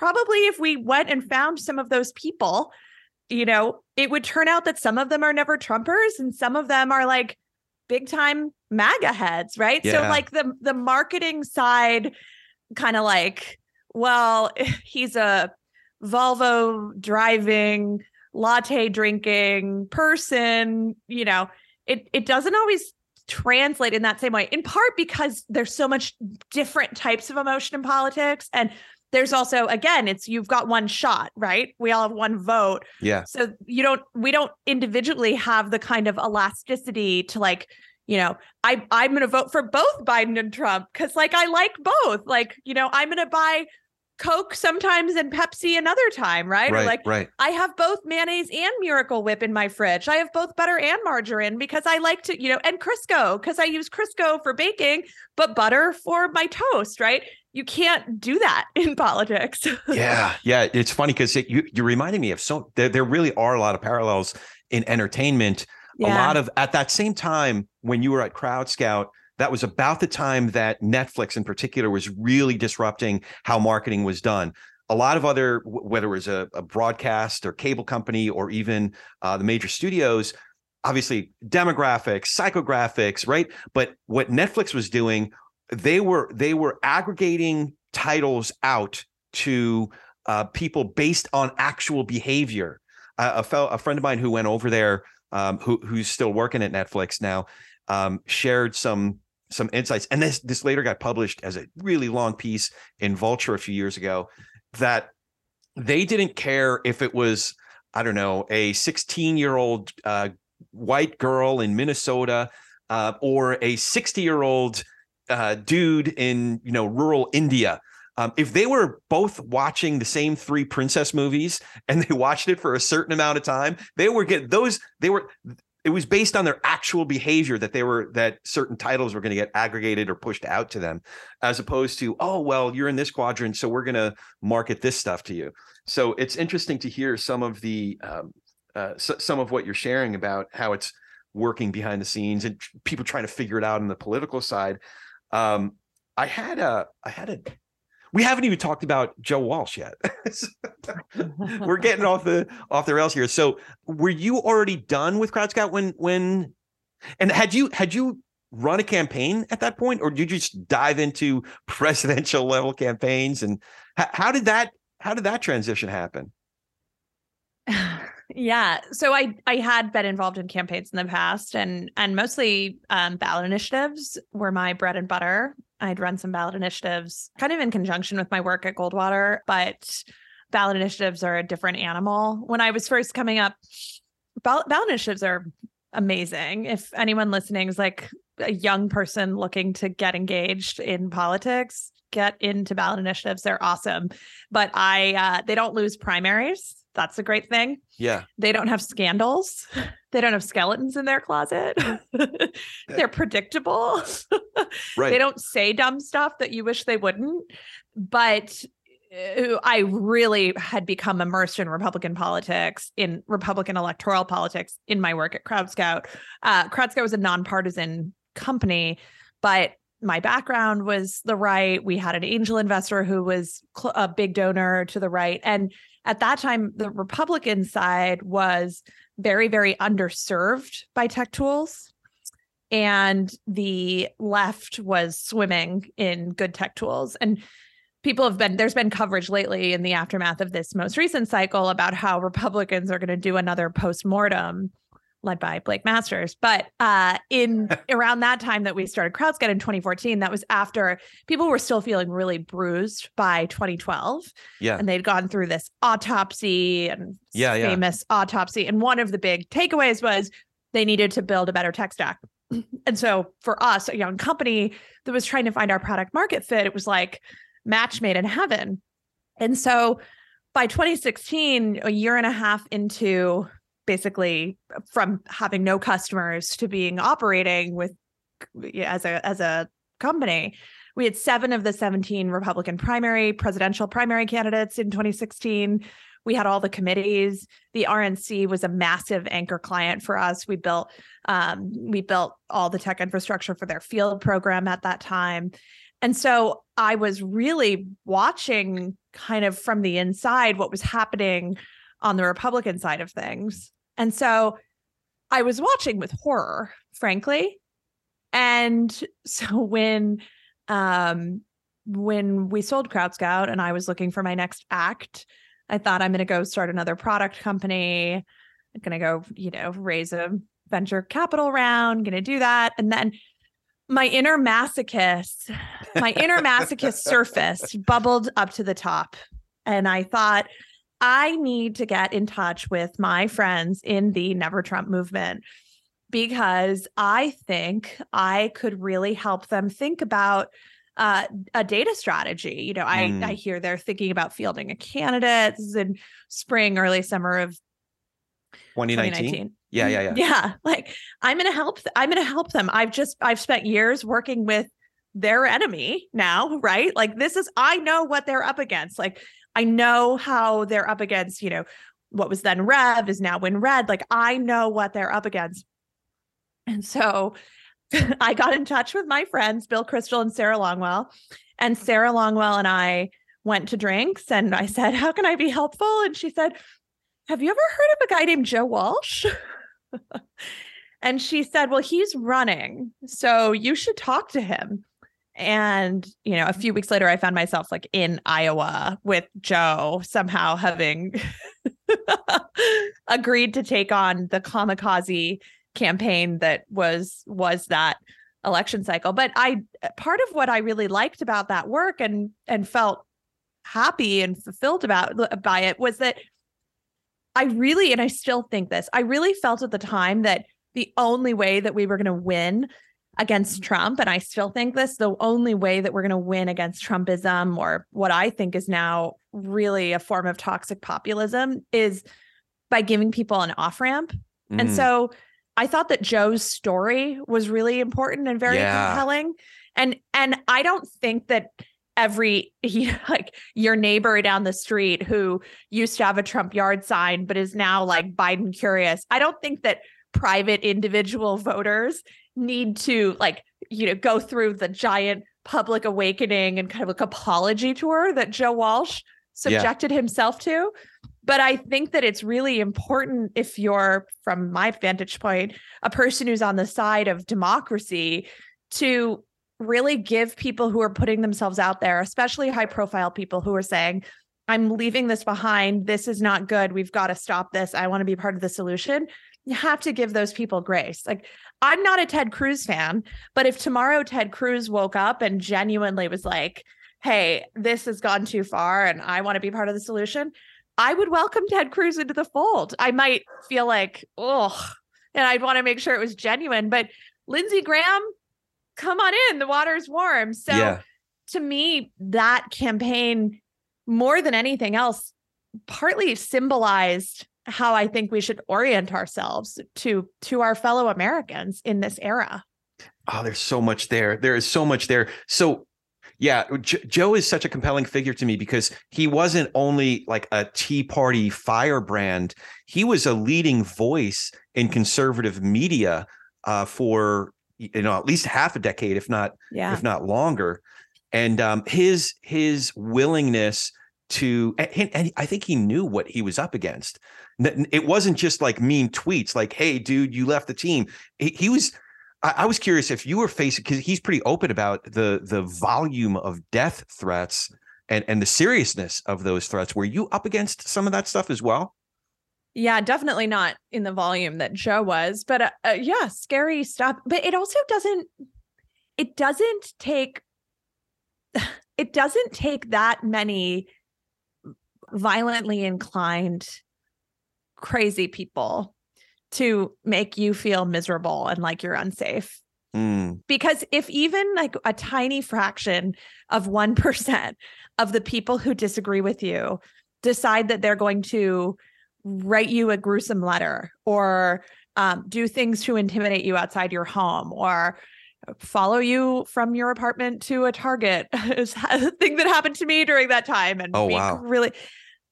probably if we went and found some of those people, you know, it would turn out that some of them are never Trumpers and some of them are like big time MAGA heads, right? Yeah. So like the the marketing side kind of like, well, (laughs) he's a Volvo driving latte drinking person, you know, it it doesn't always translate in that same way. In part because there's so much different types of emotion in politics and there's also again it's you've got one shot right we all have one vote yeah so you don't we don't individually have the kind of elasticity to like you know i i'm going to vote for both biden and trump cuz like i like both like you know i'm going to buy Coke sometimes and Pepsi another time, right? Right, or like right. I have both mayonnaise and Miracle Whip in my fridge. I have both butter and margarine because I like to, you know, and Crisco because I use Crisco for baking, but butter for my toast, right? You can't do that (laughs) in politics. yeah, (laughs) yeah. It's funny because it, you you reminded me of so there, there really are a lot of parallels in entertainment. Yeah. A lot of at that same time when you were at Crowdskout, that was about the time that Netflix in particular was really disrupting how marketing was done. A lot of other, whether it was a, a broadcast or cable company or even uh, the major studios, obviously demographics, psychographics, right? But what Netflix was doing, they were they were aggregating titles out to uh, people based on actual behavior. Uh, a, fellow, a friend of mine who went over there, um, who who's still working at Netflix now, um, shared some some insights. And this this later got published as a really long piece in Vulture a few years ago that they didn't care if it was I don't know a 16 year old uh, white girl in Minnesota uh, or a 60 year old uh, dude in you know rural India. Um, if they were both watching the same three princess movies (laughs) and they watched it for a certain amount of time, they were get those. They were it was based on their actual behavior that they were that certain titles were going to get aggregated or pushed out to them as opposed to oh well you're in this quadrant so we're going to market this stuff to you so it's interesting to hear some of the um, uh, so, some of what you're sharing about how it's working behind the scenes and people trying to figure it out on the political side um, i had a i had a we haven't even talked about Joe Walsh yet. (laughs) We're getting off the off the rails here. So, were you already done with Crowdskout when when and had you had you run a campaign at that point or did you just dive into (laughs) presidential level campaigns and how, how did that how did that transition happen? (laughs) yeah so i i had been involved in campaigns in the past and and mostly um, ballot initiatives were my bread and butter i'd run some ballot initiatives kind of in conjunction with my work at goldwater but ballot initiatives are a different animal when i was first coming up ballot, ballot initiatives are amazing if anyone listening is like a young person looking to get engaged in politics, get into ballot initiatives. They're awesome. But I uh, they don't lose primaries. That's a great thing. Yeah. They don't have scandals. They don't have skeletons in their closet. (laughs) They're predictable. (laughs) Right. They don't say dumb stuff that you wish they wouldn't. But uh, I really had become immersed in Republican politics, in Republican electoral politics in my work at Crowdskout. Uh, Crowdskout was a nonpartisan company, but my background was the right. We had an angel investor who was cl- a big donor to the right. And at that time, the Republican side was very, very underserved by tech tools. And the left was swimming in good tech tools. And people have been, there's been coverage lately in the aftermath of this most recent cycle about how Republicans are going to do another post-mortem led by Blake Masters. But uh, in (laughs) around that time that we started Crowdskout in 2014, that was after people were still feeling really bruised by 2012 Yeah. and they'd gone through this autopsy and Yeah, yeah. famous autopsy. And one of the big takeaways was they needed to build a better tech stack. (clears throat) And so for us, a young company that was trying to find our product market fit, it was like match made in heaven. And so by 2016, a year and a half into basically from having no customers to being operating with as a as a company, we had seven of the 17 Republican primary presidential primary candidates in 2016. We had all the committees. The RNC was a massive anchor client for us. We built um, we built all the tech infrastructure for their field program at that time. And so I was really watching kind of from the inside what was happening on the Republican side of things. And so I was watching with horror, frankly. And so (laughs) when um when we sold Crowdskout and I was looking for my next act, I thought I'm going to go start another product company. I'm going to go, you know, raise a venture capital round, going to do that. And then my inner masochist, my inner masochist (laughs) surfaced, bubbled up to the top. And I thought, I need to get in touch with my friends in the Never Trump movement because I think I could really help them think about uh, a data strategy. You know, I, Mm. I hear they're thinking about fielding a candidate this is in spring, early summer of 2019. 2019. Yeah, yeah, yeah. Yeah. Like I'm going to help, th- I'm going to help them. I've just, I've spent years working with their enemy now, right? Like this is, I know what they're up against. Like I know how they're up against, you know, what was then Rev is now WinRed. Like I know what they're up against. And so (laughs) I got in touch with my friends, Bill Kristol and Sarah Longwell. And Sarah Longwell and I went to drinks and I said, How can I be helpful? And she said, Have you ever heard of a guy named Joe Walsh? (laughs) and she said, Well, he's running. So you should talk to him. And, you know, a few weeks later, I found myself like in Iowa with Joe somehow having (laughs) agreed to take on the kamikaze campaign that was was that election cycle. But i part of what i really liked about that work and and felt happy and fulfilled about by it was that i really and i still think this i really felt at the time that the only way that we were going to win against trump and i still think this the only way that we're going to win against trumpism or what i think is now really a form of toxic populism is by giving people an off ramp and Mm. so I thought that Joe's story was really important and very Yeah. compelling. And and I don't think that every (laughs) he, like your neighbor down the street who used to have a Trump yard sign but is now like Biden curious. I don't think that private individual voters need to like you know go through the giant public awakening and kind of like apology tour that Joe Walsh Yeah. subjected himself to but I think that it's really important if you're, from my vantage point, a person who's on the side of democracy to really give people who are putting themselves out there, especially high profile people who are saying, I'm leaving this behind. This is not good. We've got to stop this. I want to be part of the solution. You have to give those people grace. Like, I'm not a Ted Cruz fan, but if tomorrow Ted Cruz woke up and genuinely was like, hey, this has gone too far and I want to be part of the solution, I would welcome Ted Cruz into the fold. I might feel like, oh, and I'd want to make sure it was genuine. But Lindsey Graham, come on in, the water's warm. So yeah. to me, that campaign, more than anything else, partly symbolized how I think we should orient ourselves to to our fellow Americans in this era. Oh, there's so much there. There is so much there. So yeah, J- Joe is such a compelling figure to me because he wasn't only like a Tea Party firebrand, he was a leading voice in conservative media uh, for you know at least half a decade, if not yeah. if not longer. And um, his his willingness to and, and I think he knew what he was up against. It wasn't just like mean tweets, like "Hey, dude, you left the team." He, he was I, I was curious if you were facing because he's pretty open about the the volume of death threats and and the seriousness of those threats. Were you up against some of that stuff as well? Yeah, definitely not in the volume that Joe was, but uh, uh, yeah, scary stuff. But it also doesn't. It doesn't take. (sighs) It doesn't take that many violently inclined, crazy people to make you feel miserable and like you're unsafe. Mm. Because if even like a tiny fraction of 1% (laughs) of the people who disagree with you decide that they're going to write you a gruesome letter or um, do things to intimidate you outside your home or follow you from your apartment to a target. (laughs) Is a thing that happened to me during that time and oh wow. really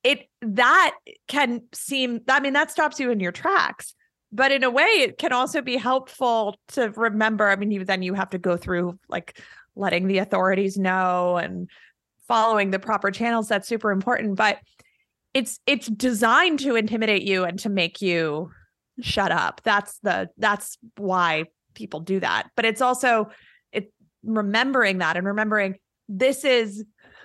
it that can seem i mean that stops you in your tracks but in a way it can also be helpful to remember i mean you then you have to go through like letting the authorities know and following the proper channels that's super important but it's it's designed to intimidate you and to make you shut up. That's the that's why people do that but it's also it remembering that and remembering this is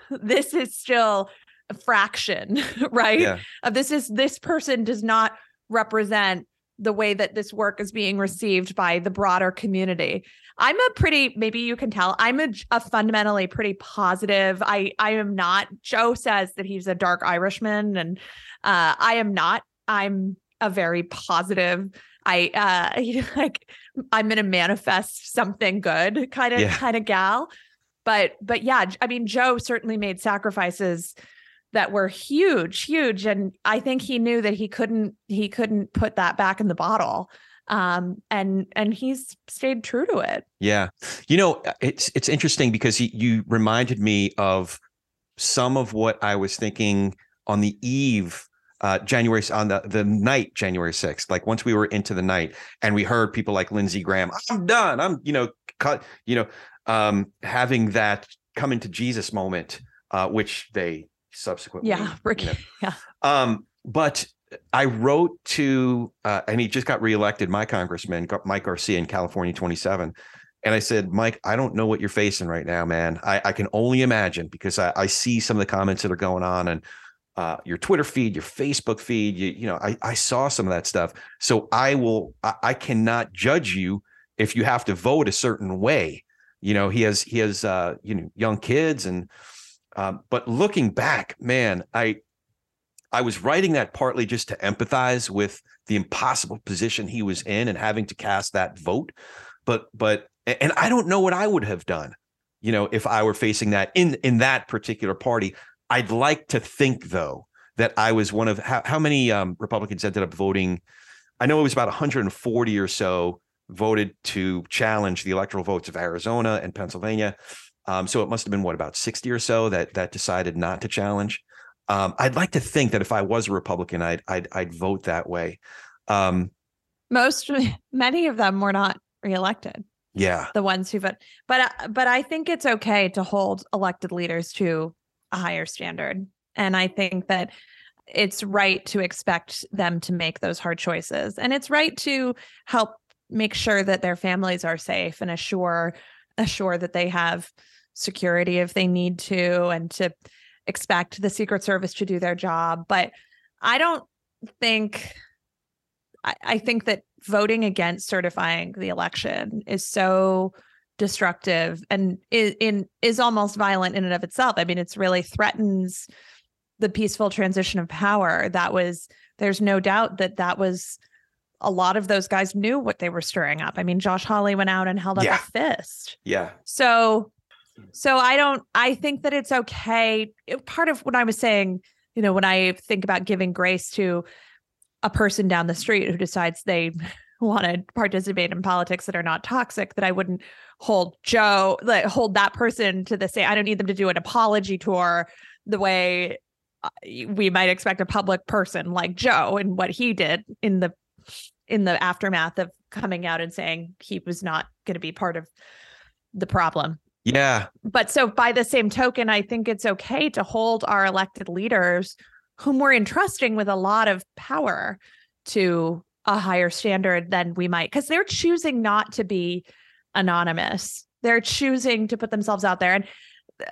this is still a fraction (laughs) right yeah. of this is this person does not represent the way that this work is being received by the broader community. I'm a pretty maybe you can tell I'm a, a, fundamentally pretty positive. I I am not Joe says that he's a dark Irishman and uh I am not. I'm a very positive I uh (laughs) like I'm going to manifest something good kind of yeah. kind of gal. But but yeah, I mean Joe certainly made sacrifices that were huge huge and i think he knew that he couldn't he couldn't put that back in the bottle um and and he's stayed true to it yeah you know uh, it's it's interesting because he, you reminded me of some of what i was thinking on the eve uh, January on the the night January 6th like once we were into the night and we heard people like Lindsey Graham I'm done I'm you know cut you know um having that come into Jesus moment uh which they subsequently. Yeah, you know. (laughs) yeah. Um, but I wrote to, uh, and he just got reelected, my congressman, Mike Garcia in California 27. And I said, Mike, I don't know what you're facing right now, man. I, I can only imagine because I, I, see some of the comments that are going on and uh, your Twitter feed, your Facebook feed. You, you know, I, I saw some of that stuff. So I will, I, I cannot judge you if you have to vote a certain way. You know, he has, he has, uh, you know, young kids and, um, but looking back, man, I I was writing that partly just to empathize with the impossible position he was in and having to cast that vote. But but and I don't know what I would have done, you know, if I were facing that in in that particular party. I'd like to think though that I was one of how, how many um, Republicans ended up voting. I know it was about 140 or so voted to challenge the electoral votes of Arizona and Pennsylvania. Um, so it must have been what about 60 or so that that decided not to challenge. Um, I'd like to think that if I was a Republican, I'd I'd, I'd vote that way. Um, Most (laughs) many of them were not reelected. Yeah, the ones who vote, but but I think it's okay to hold elected leaders to a higher standard, and I think that it's right to expect them to make those hard choices, and it's right to help make sure that their families are safe and assure assure that they have security if they need to and to expect the secret service to do their job. But i don't think I, I, think that voting against certifying the election is so destructive and is in is almost violent in and of itself i mean it's really threatens the peaceful transition of power that was there's no doubt that that was a lot of those guys knew what they were stirring up. I mean, Josh Hawley went out and held up Yeah. a fist. Yeah. So, so I don't, I think that it's okay. It- Part of what I was saying, you know, when I think about giving grace to a person down the street who decides they want to participate in politics that are not toxic, that I wouldn't hold Joe, like hold that person to the same, I don't need them to do an apology tour the way uh, we might expect a public person like Joe and what he did in the in the aftermath of coming out and saying he was not going to be part of the problem. Yeah. But so by the same token, I think it's okay to hold our elected leaders whom we're entrusting with a lot of power to a higher standard than we might because they're choosing not to be anonymous. They're choosing to put themselves out there. And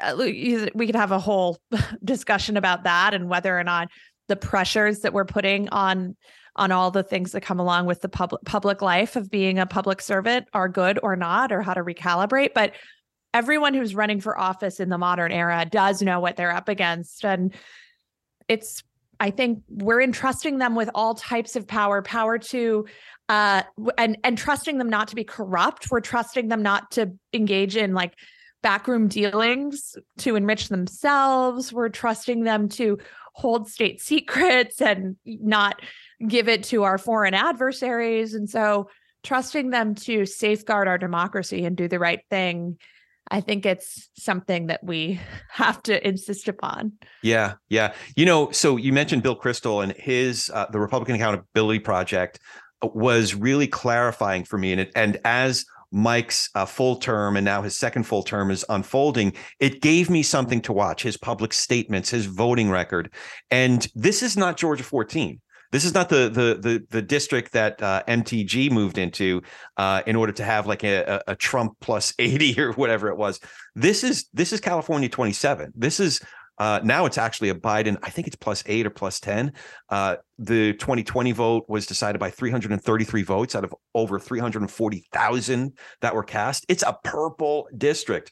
uh, we could have a whole (laughs) discussion about that and whether or not the pressures that we're putting on on all the things that come along with the public public life of being a public servant are good or not or how to recalibrate. But everyone who's running for office in the modern era does know what they're up against. And it's i think we're entrusting them with all types of power power to uh and and trusting them not to be corrupt. We're trusting them not to engage in like backroom dealings to enrich themselves. We're trusting them to hold state secrets and not give it to our foreign adversaries. And so trusting them to safeguard our democracy and do the right thing i think it's something that we (laughs) have to insist upon Yeah, yeah. You know, so you mentioned Bill Kristol and his uh, the Republican Accountability Project uh, was really clarifying for me, and it, and as Mike's uh, full term and now his second full term is unfolding, it gave me something to watch. His public statements, his voting record, and this is not Georgia 14. This is not the the the, the district that uh, MTG moved into uh, in order to have like a, a, Trump plus (laughs) 80 or whatever it was. This is this is California 27. This is uh, now it's actually a Biden. I think it's plus eight or plus 10. Uh, the 2020 vote was decided by 333 votes out of over 340,000 that were cast. It's a purple district.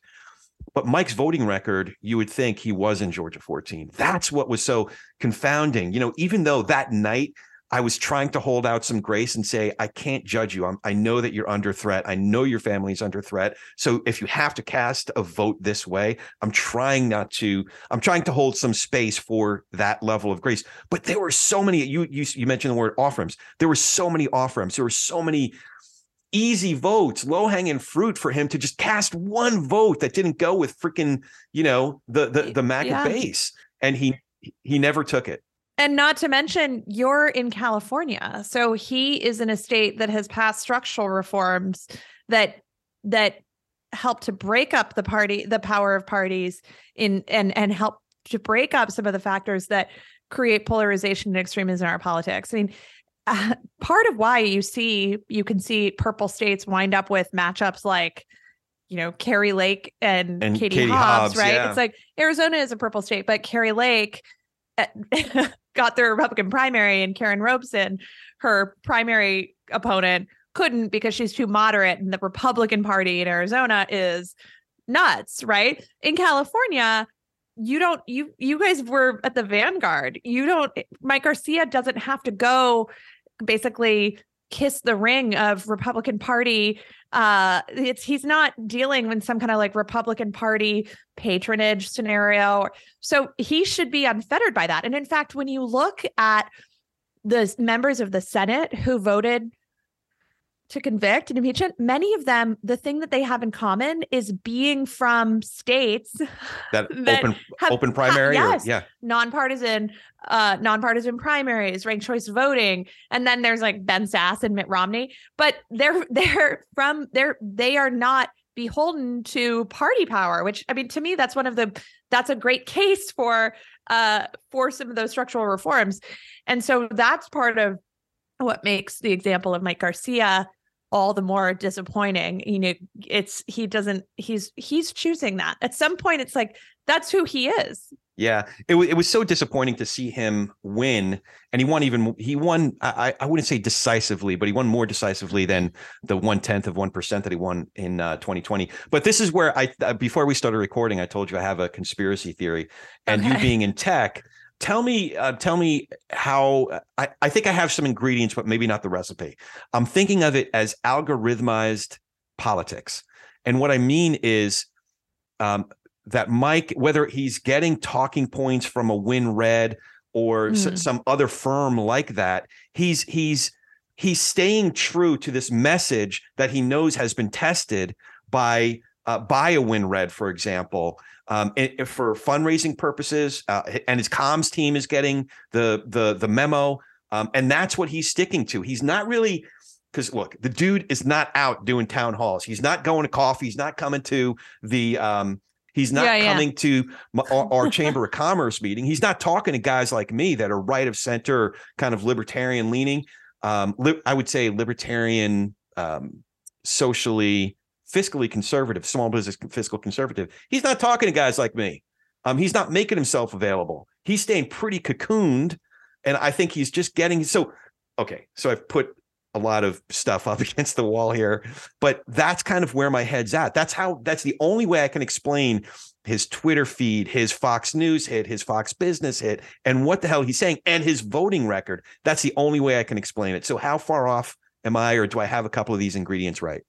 But Mike's voting record, you would think he was in Georgia 14. That's what was so confounding. You know, even though that night I was trying to hold out some grace and say, I can't judge you. I'm, I know that you're under threat. I know your family's under threat. So if you have to cast a vote this way, I'm trying not to. I'm trying to hold some space for that level of grace. But there were so many. You you you mentioned the word off ramps. There were so many off ramps. There were so many easy votes, low hanging fruit for him to just cast one vote that didn't go with freaking you know the the the MAGA Yeah. base, and he he never took it. And not to mention, you're in California. So he is in a state that has passed structural reforms that that help to break up the party, the power of parties in and and help to break up some of the factors that create polarization and extremism in our politics. I mean, uh, part of why you see you can see purple states wind up with matchups like you know Kari Lake and, And Katie, Katie Hobbs, Hobbs, right? yeah. It's like Arizona is a purple state, but Kari Lake uh, (laughs) got the Republican primary, and Karrin Robson, her primary opponent, couldn't because she's too moderate, and the Republican Party in Arizona is nuts, right? In California, you don't you you guys were at the vanguard. You don't Mike Garcia doesn't have to go basically kiss the ring of Republican Party. Uh it's he's not dealing with some kind of like Republican Party patronage scenario. So he should be unfettered by that. And in fact, when you look at the members of the Senate who voted to convict and impeach him, many of them, the thing that they have in common is being from states (laughs) That, That open have open ha- primary. or- yeah. nonpartisan uh nonpartisan primaries ranked choice voting and then there's like ben sass and mitt romney but they're (laughs) they're from they're they are not beholden to party power which i mean to me that's one of the that's a great case for uh for some of those structural reforms and so that's part of what makes the example of mike garcia all the more disappointing you know it's he doesn't he's he's choosing that at some point it's like that's who he is Yeah, it was it was so disappointing to see him win, and he won even he won. I I wouldn't say decisively, but he won more decisively than the one tenth of one percent that he won in uh, 2020. But this is where I uh, before we started recording, I told you I have a conspiracy theory, and you being in tech, tell me uh, tell me how I, I think i have some ingredients but maybe not the recipe i'm thinking of it as algorithmized politics and what i mean is um, that mike whether he's getting talking points from a WinRed or mm. s- some other firm like that he's he's he's staying true to this message that he knows has been tested by uh, by a WinRed for example um, and, for fundraising purposes. Uh, and his comms team is getting the the the memo, um, and that's what he's sticking to. He's not really because look, the dude is not out doing town halls. He's not going to coffee. He's not coming to the. Um, he's not yeah, coming yeah. to our, our (laughs) chamber of commerce meeting. He's not talking to guys like me that are right of center, kind of libertarian leaning. Um, li- I would say libertarian, um, socially fiscally conservative, small business fiscal conservative. He's not talking to guys like me. Um, he's not making himself available. He's staying pretty cocooned, and I think he's just getting so. Okay, so I've put a lot of stuff up (laughs) against the wall here, but that's kind of where my head's at. That's how. That's the only way I can explain his Twitter feed, his Fox News hit, his Fox Business hit, and what the hell he's saying, and his voting record. That's the only way I can explain it. So, how far off am I, or do I have a couple of these ingredients right?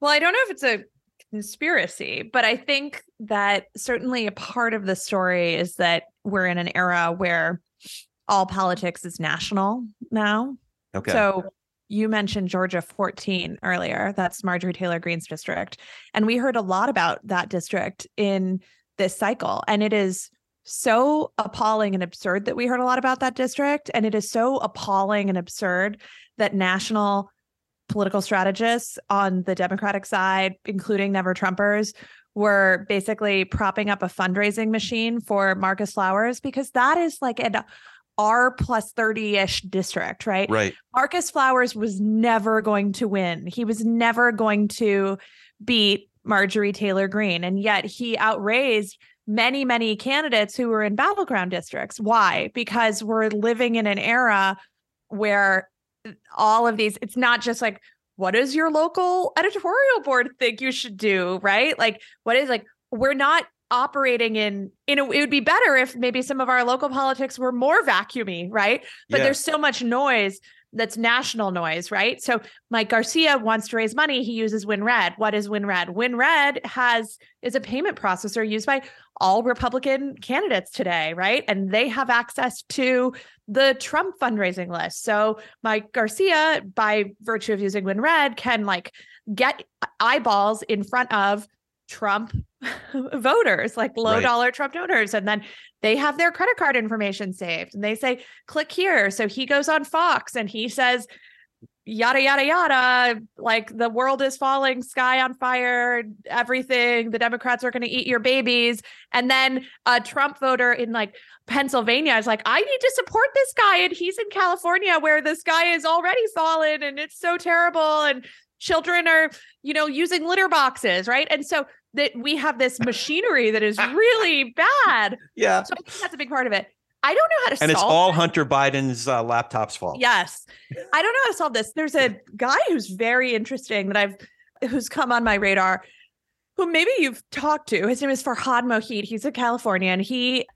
Well, I don't know if it's a conspiracy, but I think that certainly a part of the story is that we're in an era where all politics is national now. Okay. So you mentioned Georgia 14 earlier. That's Marjorie Taylor Greene's district. And we heard a lot about that district in this cycle. And it is so appalling and absurd that we heard a lot about that district. And it is so appalling and absurd that national political strategists on the Democratic side, including Never Trumpers, were basically propping up a fundraising machine for Marcus Flowers because that is like an R plus 30 ish district, right? Right. Marcus Flowers was never going to win. He was never going to beat Marjorie Taylor Greene. And yet he outraised many, many candidates who were in battleground districts. Why? Because we're living in an era where all of these it's not just like what does your local editorial board think you should do? Right? Like what is like we're not operating in in a, it would be better if maybe some of our local politics were more vacuumy right? But yeah. there's so much noise that's national noise, right? So Mike Garcia wants to raise money. He uses WinRed. What is WinRed? WinRed has is a payment processor used by all Republican candidates today, right? And they have access to the Trump fundraising list. So Mike Garcia, by virtue of using WinRed, can like get eyeballs in front of Trump (laughs) voters, like low right. dollar Trump donors. And then they have their credit card information saved and they say, click here. So he goes on Fox and he says, yada, yada, yada, like the world is falling, sky on fire, everything. The Democrats are going to eat your babies. And then a Trump voter in like Pennsylvania is like, I need to support this guy. And he's in California where the sky is already fallen and it's so terrible. And children are, you know, using litter boxes, right? And so that we have this machinery that is really bad. (laughs) Yeah. So I think that's a big part of it. I don't know how to and it's all Hunter Biden's uh, laptop's fault. Yes. I don't know how to solve this. There's a guy who's very interesting that I've who's come on my radar who maybe you've talked to. His name is Farhad Mohit. He's a Californian. He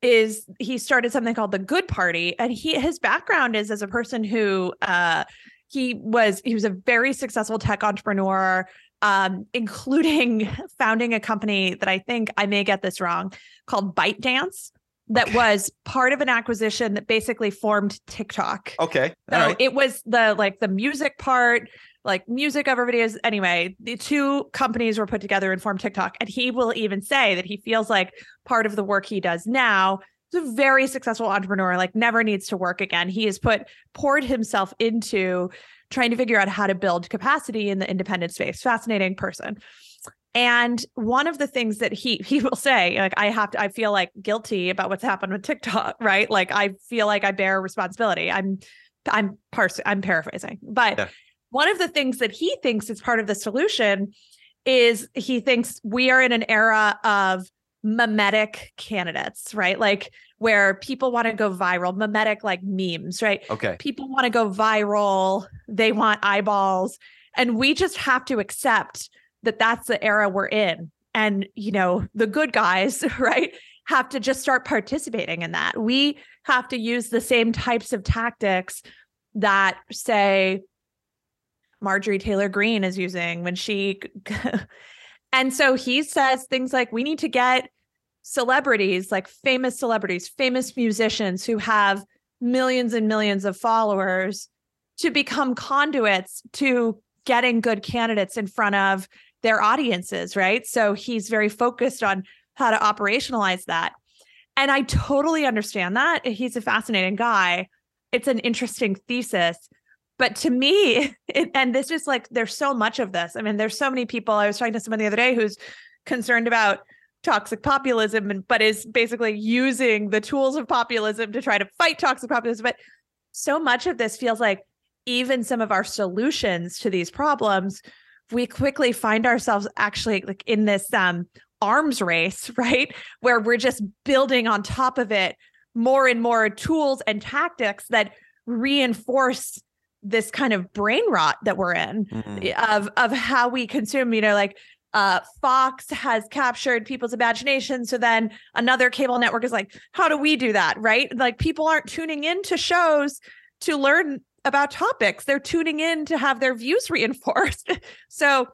is he started something called the Good Party and he his background is as a person who uh he was he was a very successful tech entrepreneur um, including (laughs) founding a company that I think I may get this wrong called ByteDance that okay. was part of an acquisition that basically formed TikTok. Okay. So right. it was the like the music part, like music over videos. Anyway, the two companies were put together and formed TikTok. And he will even say that he feels like part of the work he does now is a very successful entrepreneur, like never needs to work again. He has put poured himself into trying to figure out how to build capacity in the independent space. Fascinating person. And one of the things that he (laughs) he will say, like I have to, I feel like guilty about what's happened with TikTok, (laughs) right? Like I feel like I bear responsibility. I'm I'm pars- I'm paraphrasing, but yeah. one of the things that he thinks is part of the solution is he thinks we are in an era of mimetic candidates, right? Like where people want to go viral, mimetic like memes, right? Okay. People want to go viral, they want eyeballs, and we just have to accept that that's the era we're in. And, you know, the good guys, (laughs) right, have to just start participating in that. We have to use the same types of tactics that, say, Marjorie Taylor Greene is using when she. (laughs) and so he says things like, we need to get celebrities, like famous celebrities, famous musicians who have millions and millions of followers to become conduits to getting good candidates in front of their audiences, right? So he's very focused on how to operationalize that. And I totally understand that. He's a fascinating guy. It's an interesting thesis. But to me, (laughs) it, and this is like, there's so much of this. I mean, there's so many people. I was talking to someone the other day who's concerned about toxic populism, and, but is basically using the tools of populism to try to fight toxic populism. But so much of this feels like even some of our solutions to these problems, we quickly find ourselves actually like in this um, arms race, (laughs) right? Where we're just building on top of it more and more tools and tactics that reinforce this kind of brain rot that we're in mm-hmm. of of how we consume you know like uh Fox has captured people's imagination so then another cable network is like how do we do that right like people aren't tuning into shows to learn about topics they're tuning in to have their views (laughs) reinforced so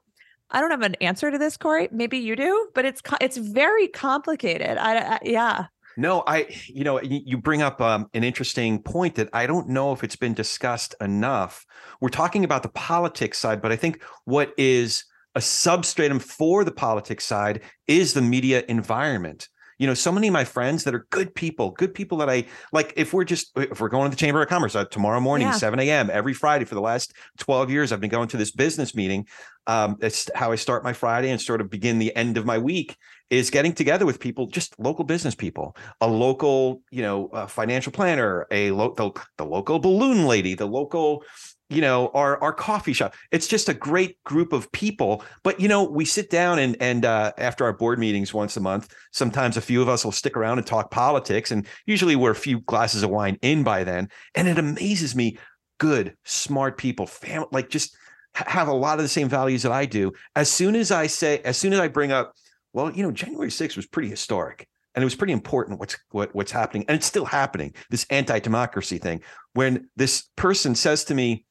I don't have an answer to this, Corey. Maybe you do, but it's it's very complicated. I, I yeah. No, I you know you bring up um, an interesting point that I don't know if it's been discussed enough. We're talking about the politics side, but I think what is a substratum for the politics side is the media environment you know so many of my friends that are good people good people that i like if we're just if we're going to the chamber of commerce uh, tomorrow morning yeah. 7 a.m every friday for the last 12 years i've been going to this business meeting um, it's how i start my friday and sort of begin the end of my week is getting together with people just local business people a local you know financial planner a lo- the, the local balloon lady the local you know our our coffee shop. It's just a great group of people but you know we sit down and and uh, after our board meetings once a month sometimes a few of us will stick around and talk politics and usually we're a few glasses of wine in by then and it amazes me good smart people family like just have a lot of the same values that I do. As soon as I say as soon as I bring up well you know January 6th was pretty historic and it was pretty important what's what, what's happening and it's still happening this anti-democracy thing when this person says to me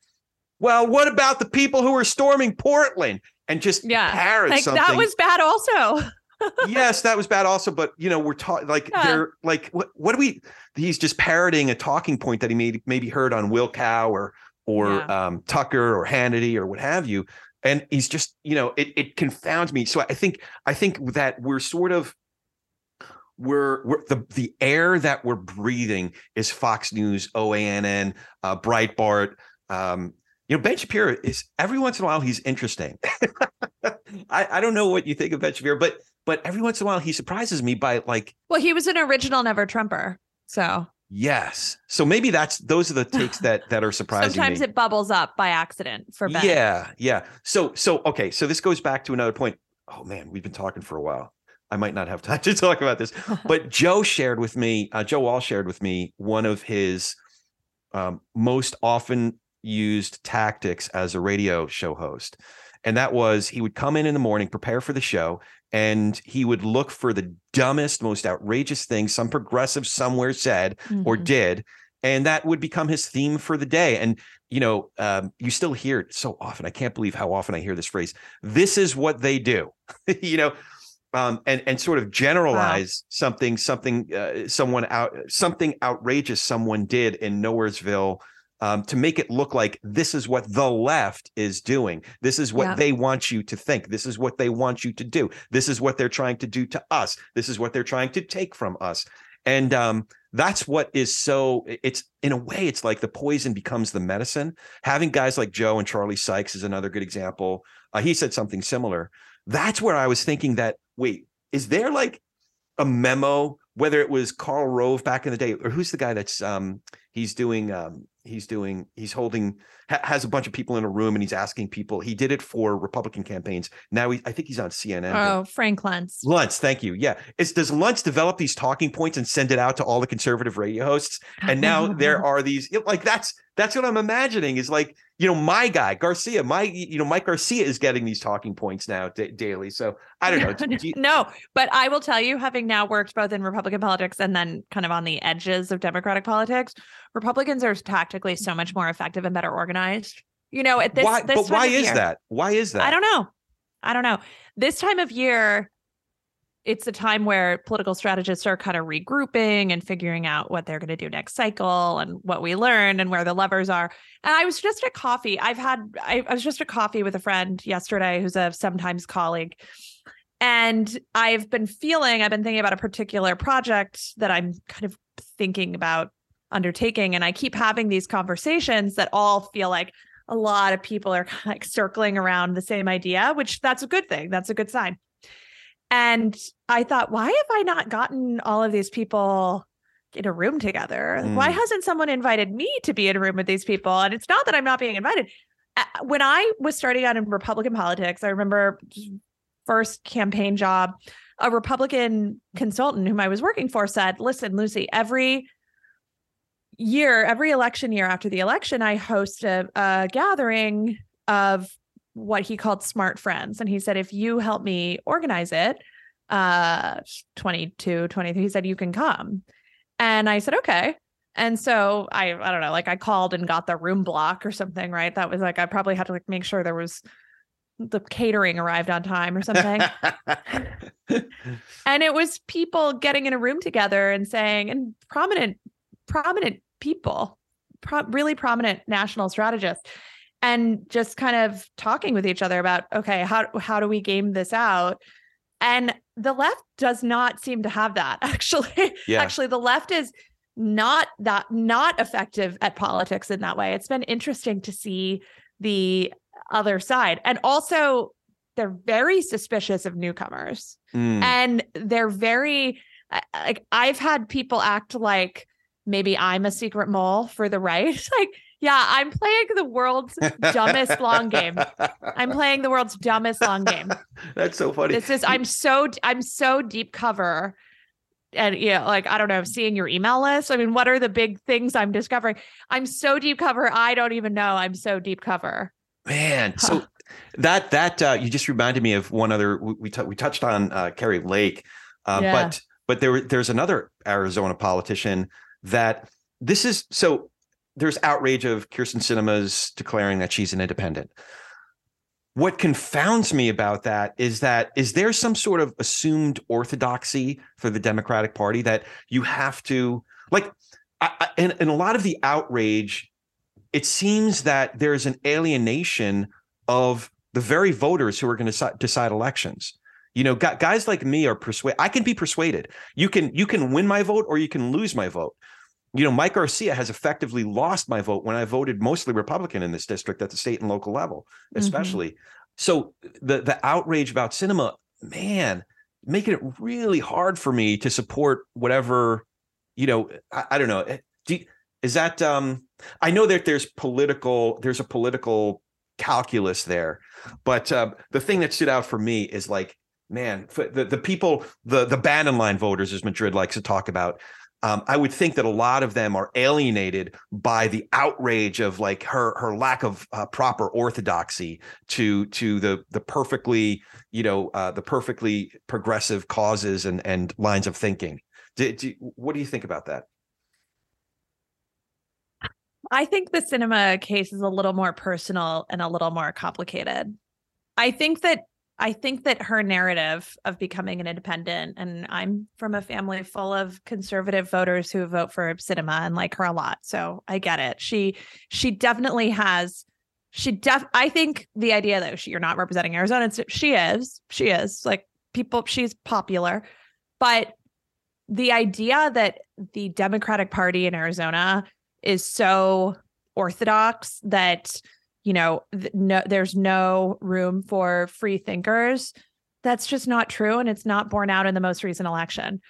well, what about the people who were storming Portland and just yeah, parrot like something? that was bad also. (laughs) yes, that was bad also, but you know, we're talking like yeah. they're like what what do we he's just parroting a talking point that he made maybe heard on Will Cain or or yeah. um, Tucker or Hannity or what have you. And he's just, you know, it it confounds me. So I think I think that we're sort of we're, we're the the air that we're breathing is Fox News, OANN, uh, Breitbart, um, you know, Ben Shapiro is every once in a while he's interesting. (laughs) I, I don't know what you think of Ben Shapiro, but but every once in a while he surprises me by like Well, he was an original never Trumper. So Yes. So maybe that's those are the (laughs) takes that that are surprising. Sometimes me. it bubbles up by accident for Ben. Yeah, yeah. So so okay, so this goes back to another point. Oh man, we've been talking for a while. I might not have time to (laughs) talk about this, but Joe shared with me, uh, Joe Walsh shared with me one of his um, most often used tactics as a radio show host. And that was he would come in in the morning, prepare for the show, and he would look for the dumbest, most outrageous thing some progressive somewhere said mm-hmm. or did. And that would become his theme for the day. And, you know, um, you still hear it so often. I can't believe how often I hear this phrase. This is what they do, (laughs) you know, um, and and sort of generalize wow. something, something, uh, someone out, something outrageous someone did in Nowheresville um, to make it look like this is what the left is doing. This is what yeah. they want you to think. This is what they want you to do. This is what they're trying to do to us. This is what they're trying to take from us. And um, that's what is so. It's in a way, it's like the poison becomes the medicine. Having guys like Joe and Charlie Sykes is another good example. Uh, he said something similar. That's where I was thinking that wait, is there like a memo? Whether it was Karl Rove back in the day, or who's the guy that's um, he's doing um, he's doing he's holding ha- has a bunch of people in a room and he's asking people he did it for republican campaigns. Now he, i think he's on cnn oh frank luntz. Luntz thank you. Yeah. It's does luntz develop these talking points and send it out to all the conservative radio hosts? And (laughs) now there are these like that's that's what i'm imagining is like you know, my guy Garcia, my you know, Mike Garcia is getting these talking points now d- daily. So I don't know. (laughs) Do you- no, but I will tell you, having now worked both in Republican politics and then kind of on the edges of Democratic politics, Republicans are tactically so much more effective and better organized. You know, at this, why, this but why is year, that? Why is that? I don't know. I don't know. This time of year, it's a time where political strategists are kind of regrouping and figuring out what they're going to do next cycle and what we learned and where the levers are. And I was just at coffee. I've had, I, I was just at coffee with a friend yesterday who's a sometimes colleague. And I've been feeling, I've been thinking about a particular project that I'm kind of thinking about undertaking. And I keep having these conversations that all feel like a lot of people are like circling around the same idea, which that's a good thing. That's a good sign. And I thought, why have I not gotten all of these people in a room together? Mm. Why hasn't someone invited me to be in a room with these people? And it's not that I'm not being invited. When I was starting out in Republican politics, I remember first campaign job, a Republican consultant whom I was working for said, listen, Lucy, every year, every election year after the election, I host a, a gathering of what he called smart friends. And he said, if you help me organize it, uh 22, 23, he said, you can come. And I said, okay. And so I I don't know, like I called and got the room block or something, right? That was like I probably had to like make sure there was the catering arrived on time or something. (laughs) and it was people getting in a room together and saying, and prominent, prominent people, pro- really prominent national strategists and just kind of talking with each other about okay how how do we game this out? And the left does not seem to have that (laughs) actually. Yeah. actually the left is not that not effective at politics in that way. It's been interesting to see the other side. And also they're very suspicious of newcomers. Mm. and they're very like i've had people act like maybe i'm a secret mole for the right. (laughs) Like yeah, I'm playing the world's dumbest long game. I'm (laughs) playing the world's dumbest long game. That's so funny. This is I'm so I'm so deep cover. And yeah, you know, like I don't know, seeing your email list. I mean, what are the big things I'm discovering? I'm so deep cover, I don't even know I'm so deep cover. Man, so that that uh, you just reminded me of one other we we, t- we touched on uh, Kari Lake, uh, yeah. but but there there's another Arizona politician that this is so there's outrage of Kyrsten Sinema's declaring that she's an independent. What confounds me about that is that is there some sort of assumed orthodoxy for the Democratic Party that you have to like I, I, in, in a lot of the outrage, it seems that there's an alienation of the very voters who are going to decide elections. You know, guys like me are persuaded. I can be persuaded. You can you can win my vote or you can lose my vote you know, Mike Garcia has effectively lost my vote when I voted mostly Republican in this district at the state and local level, mm-hmm. especially. Mm-hmm. So the the outrage about Sinema, man, making it really hard for me to support whatever, you know, I, I don't know. Eh, do you, is that um I know that there's political, there's a political calculus there, but uh, the thing that stood out for me is like, man, the the people, the the Bannon line voters, as Madrid likes to talk about, um, I would think that a lot of them are alienated by the outrage of like her her lack of uh, proper orthodoxy to to the the perfectly you know uh, the perfectly progressive causes and and lines of thinking. Do, do, what do you think about that? I think the Sinema case is a little more personal and a little more complicated. I think that I think that her narrative of becoming an independent, and I'm from a family full of conservative voters who vote for Sinema and like her a lot. So I get it. She she definitely has she def I think the idea that she, you're not representing Arizona, she is. She is. Like people, she's popular. But the idea that the Democratic Party in Arizona is so orthodox that you know, th- no, there's no room for free thinkers. That's just not true. And it's not borne out in the most recent election.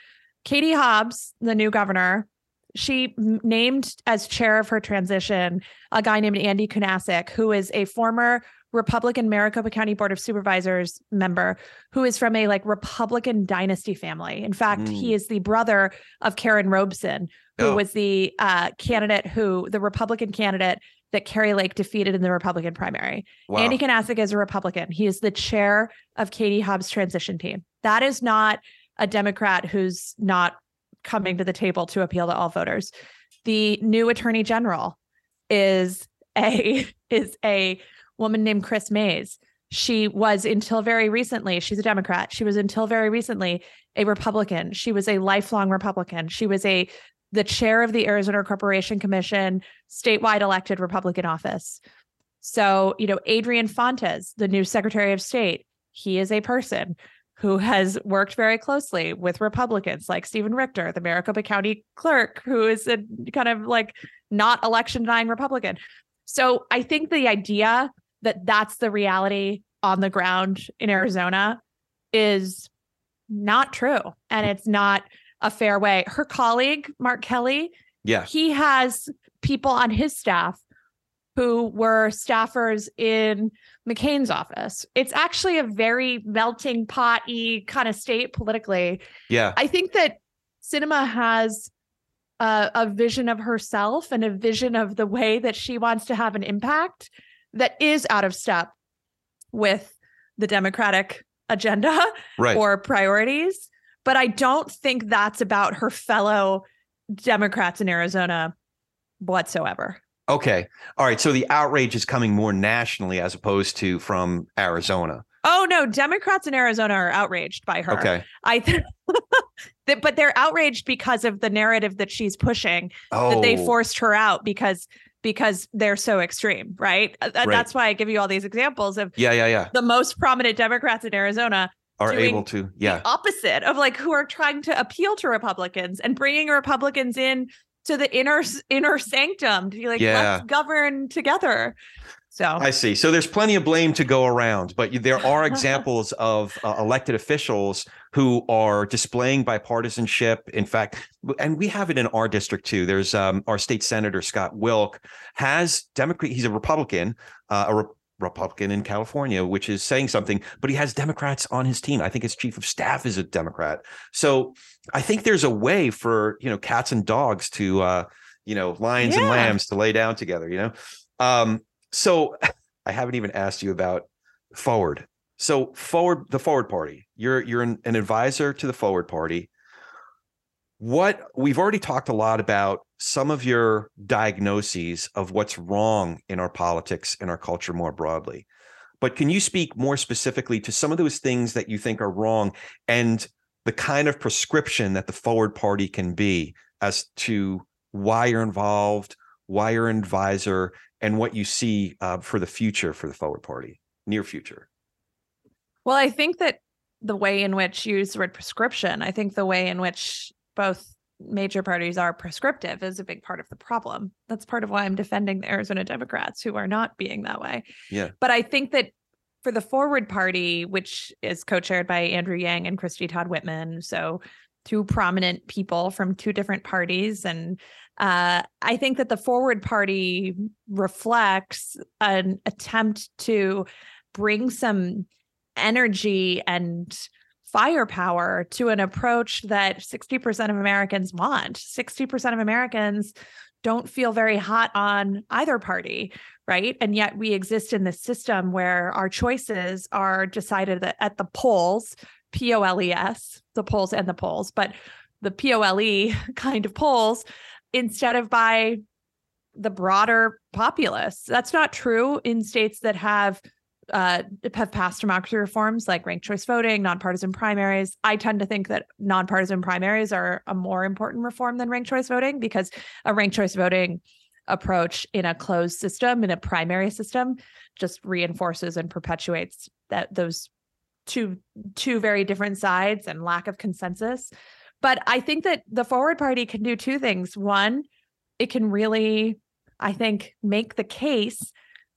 Katie Hobbs, the new governor, she named as chair of her transition a guy named Andy Kunasek, who is a former Republican Maricopa County Board of Supervisors member who is from a like Republican dynasty family. In fact, mm. he is the brother of Karrin Robson, who oh. was the uh, candidate who the Republican candidate that Kari Lake defeated in the Republican primary. Wow. Andy Kunasek is a Republican. He is the chair of Katie Hobbs' transition team. That is not a Democrat who's not coming to the table to appeal to all voters. The new attorney general is a (laughs) is a woman named Chris Mayes. She was until very recently, she's a Democrat. She was until very recently a Republican. She was a lifelong Republican. She was a the chair of the Arizona Corporation Commission, statewide elected Republican office. So, you know, Adrian Fontes, the new Secretary of State, he is a person who has worked very closely with Republicans like Stephen Richer, the Maricopa County clerk, who is a kind of like not election denying Republican. So I think the idea that that's the reality on the ground in Arizona is not true. And it's not a fair way. Her colleague, Mark Kelly, yeah, he has people on his staff who were staffers in McCain's office. It's actually a very melting pot-y kind of state politically. Yeah. I think that Sinema has a, a vision of herself and a vision of the way that she wants to have an impact that is out of step with the Democratic agenda right. or priorities. But I don't think that's about her fellow Democrats in Arizona whatsoever. Okay. All right. So the outrage is coming more nationally as opposed to from Arizona. Oh no, Democrats in Arizona are outraged by her. Okay. I think (laughs) but they're outraged because of the narrative that she's pushing Oh, that they forced her out because because they're so extreme, right? Uh, Right. That's why I give you all these examples of yeah, yeah, yeah. the most prominent Democrats in Arizona Are able to. Yeah. the opposite of like who are trying to appeal to Republicans and bringing Republicans in to the inner inner sanctum to be like Yeah. let's govern together. So I see. So there's plenty of blame to go around, but there are (laughs) examples of uh, elected officials who are displaying bipartisanship. In fact, and we have it in our district too. There's um, our state senator Scott Wilk has Democrat. He's a Republican, uh, Republican in California, which is saying something. But he has Democrats on his team. I think his chief of staff is a Democrat. So I think there's a way for you know cats and dogs to uh, you know lions and lambs to lay down together. You know. Um, so (laughs) I haven't even asked you about forward. So forward, the forward party. You're you're an, an advisor to the forward party. What we've already talked a lot about some of your diagnoses of what's wrong in our politics and our culture more broadly. But can you speak more specifically to some of those things that you think are wrong and the kind of prescription that the forward party can be as to why you're involved, why you're an advisor, and what you see uh, for the future for the forward party, near future. Well, I think that the way in which you use the word prescription, I think the way in which both major parties are prescriptive is a big part of the problem. That's part of why I'm defending the Arizona Democrats who are not being that way. Yeah. But I think that for the Forward Party, which is co-chaired by Andrew Yang and Christy Todd Whitman, so two prominent people from two different parties and uh, I think that the Forward Party reflects an attempt to bring some energy and firepower to an approach that 60% of Americans want. 60% of Americans don't feel very hot on either party, right? And yet we exist in this system where our choices are decided at- the polls, P O L E S, the polls and the polls, but the P O L E (laughs) kind of polls instead of by the broader populace. That's not true in states that have uh, have passed democracy reforms like ranked choice voting, nonpartisan primaries. I tend to think that nonpartisan primaries are a more important reform than ranked choice voting because a ranked choice voting approach in a closed system, in a primary system, just reinforces and perpetuates that those two two very different sides and lack of consensus. But I think that the forward party can do two things. One, it can really, I think, make the case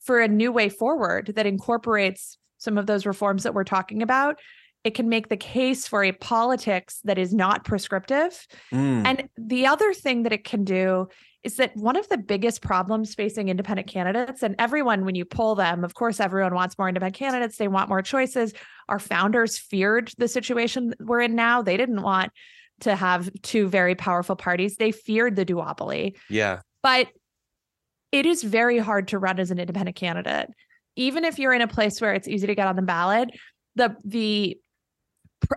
for a new way forward that incorporates some of those reforms that we're talking about. It can make the case for a politics that is not prescriptive. Mm, And the other thing that it can do is that one of the biggest problems facing independent candidates, and everyone, when you poll them, of course, everyone wants more independent candidates. They want more choices. Our founders feared the situation we're in now. They didn't want to have two very powerful parties. They feared the duopoly. yeah. But it is very hard to run as an independent candidate. Even if you're in a place where it's easy to get on the ballot, the the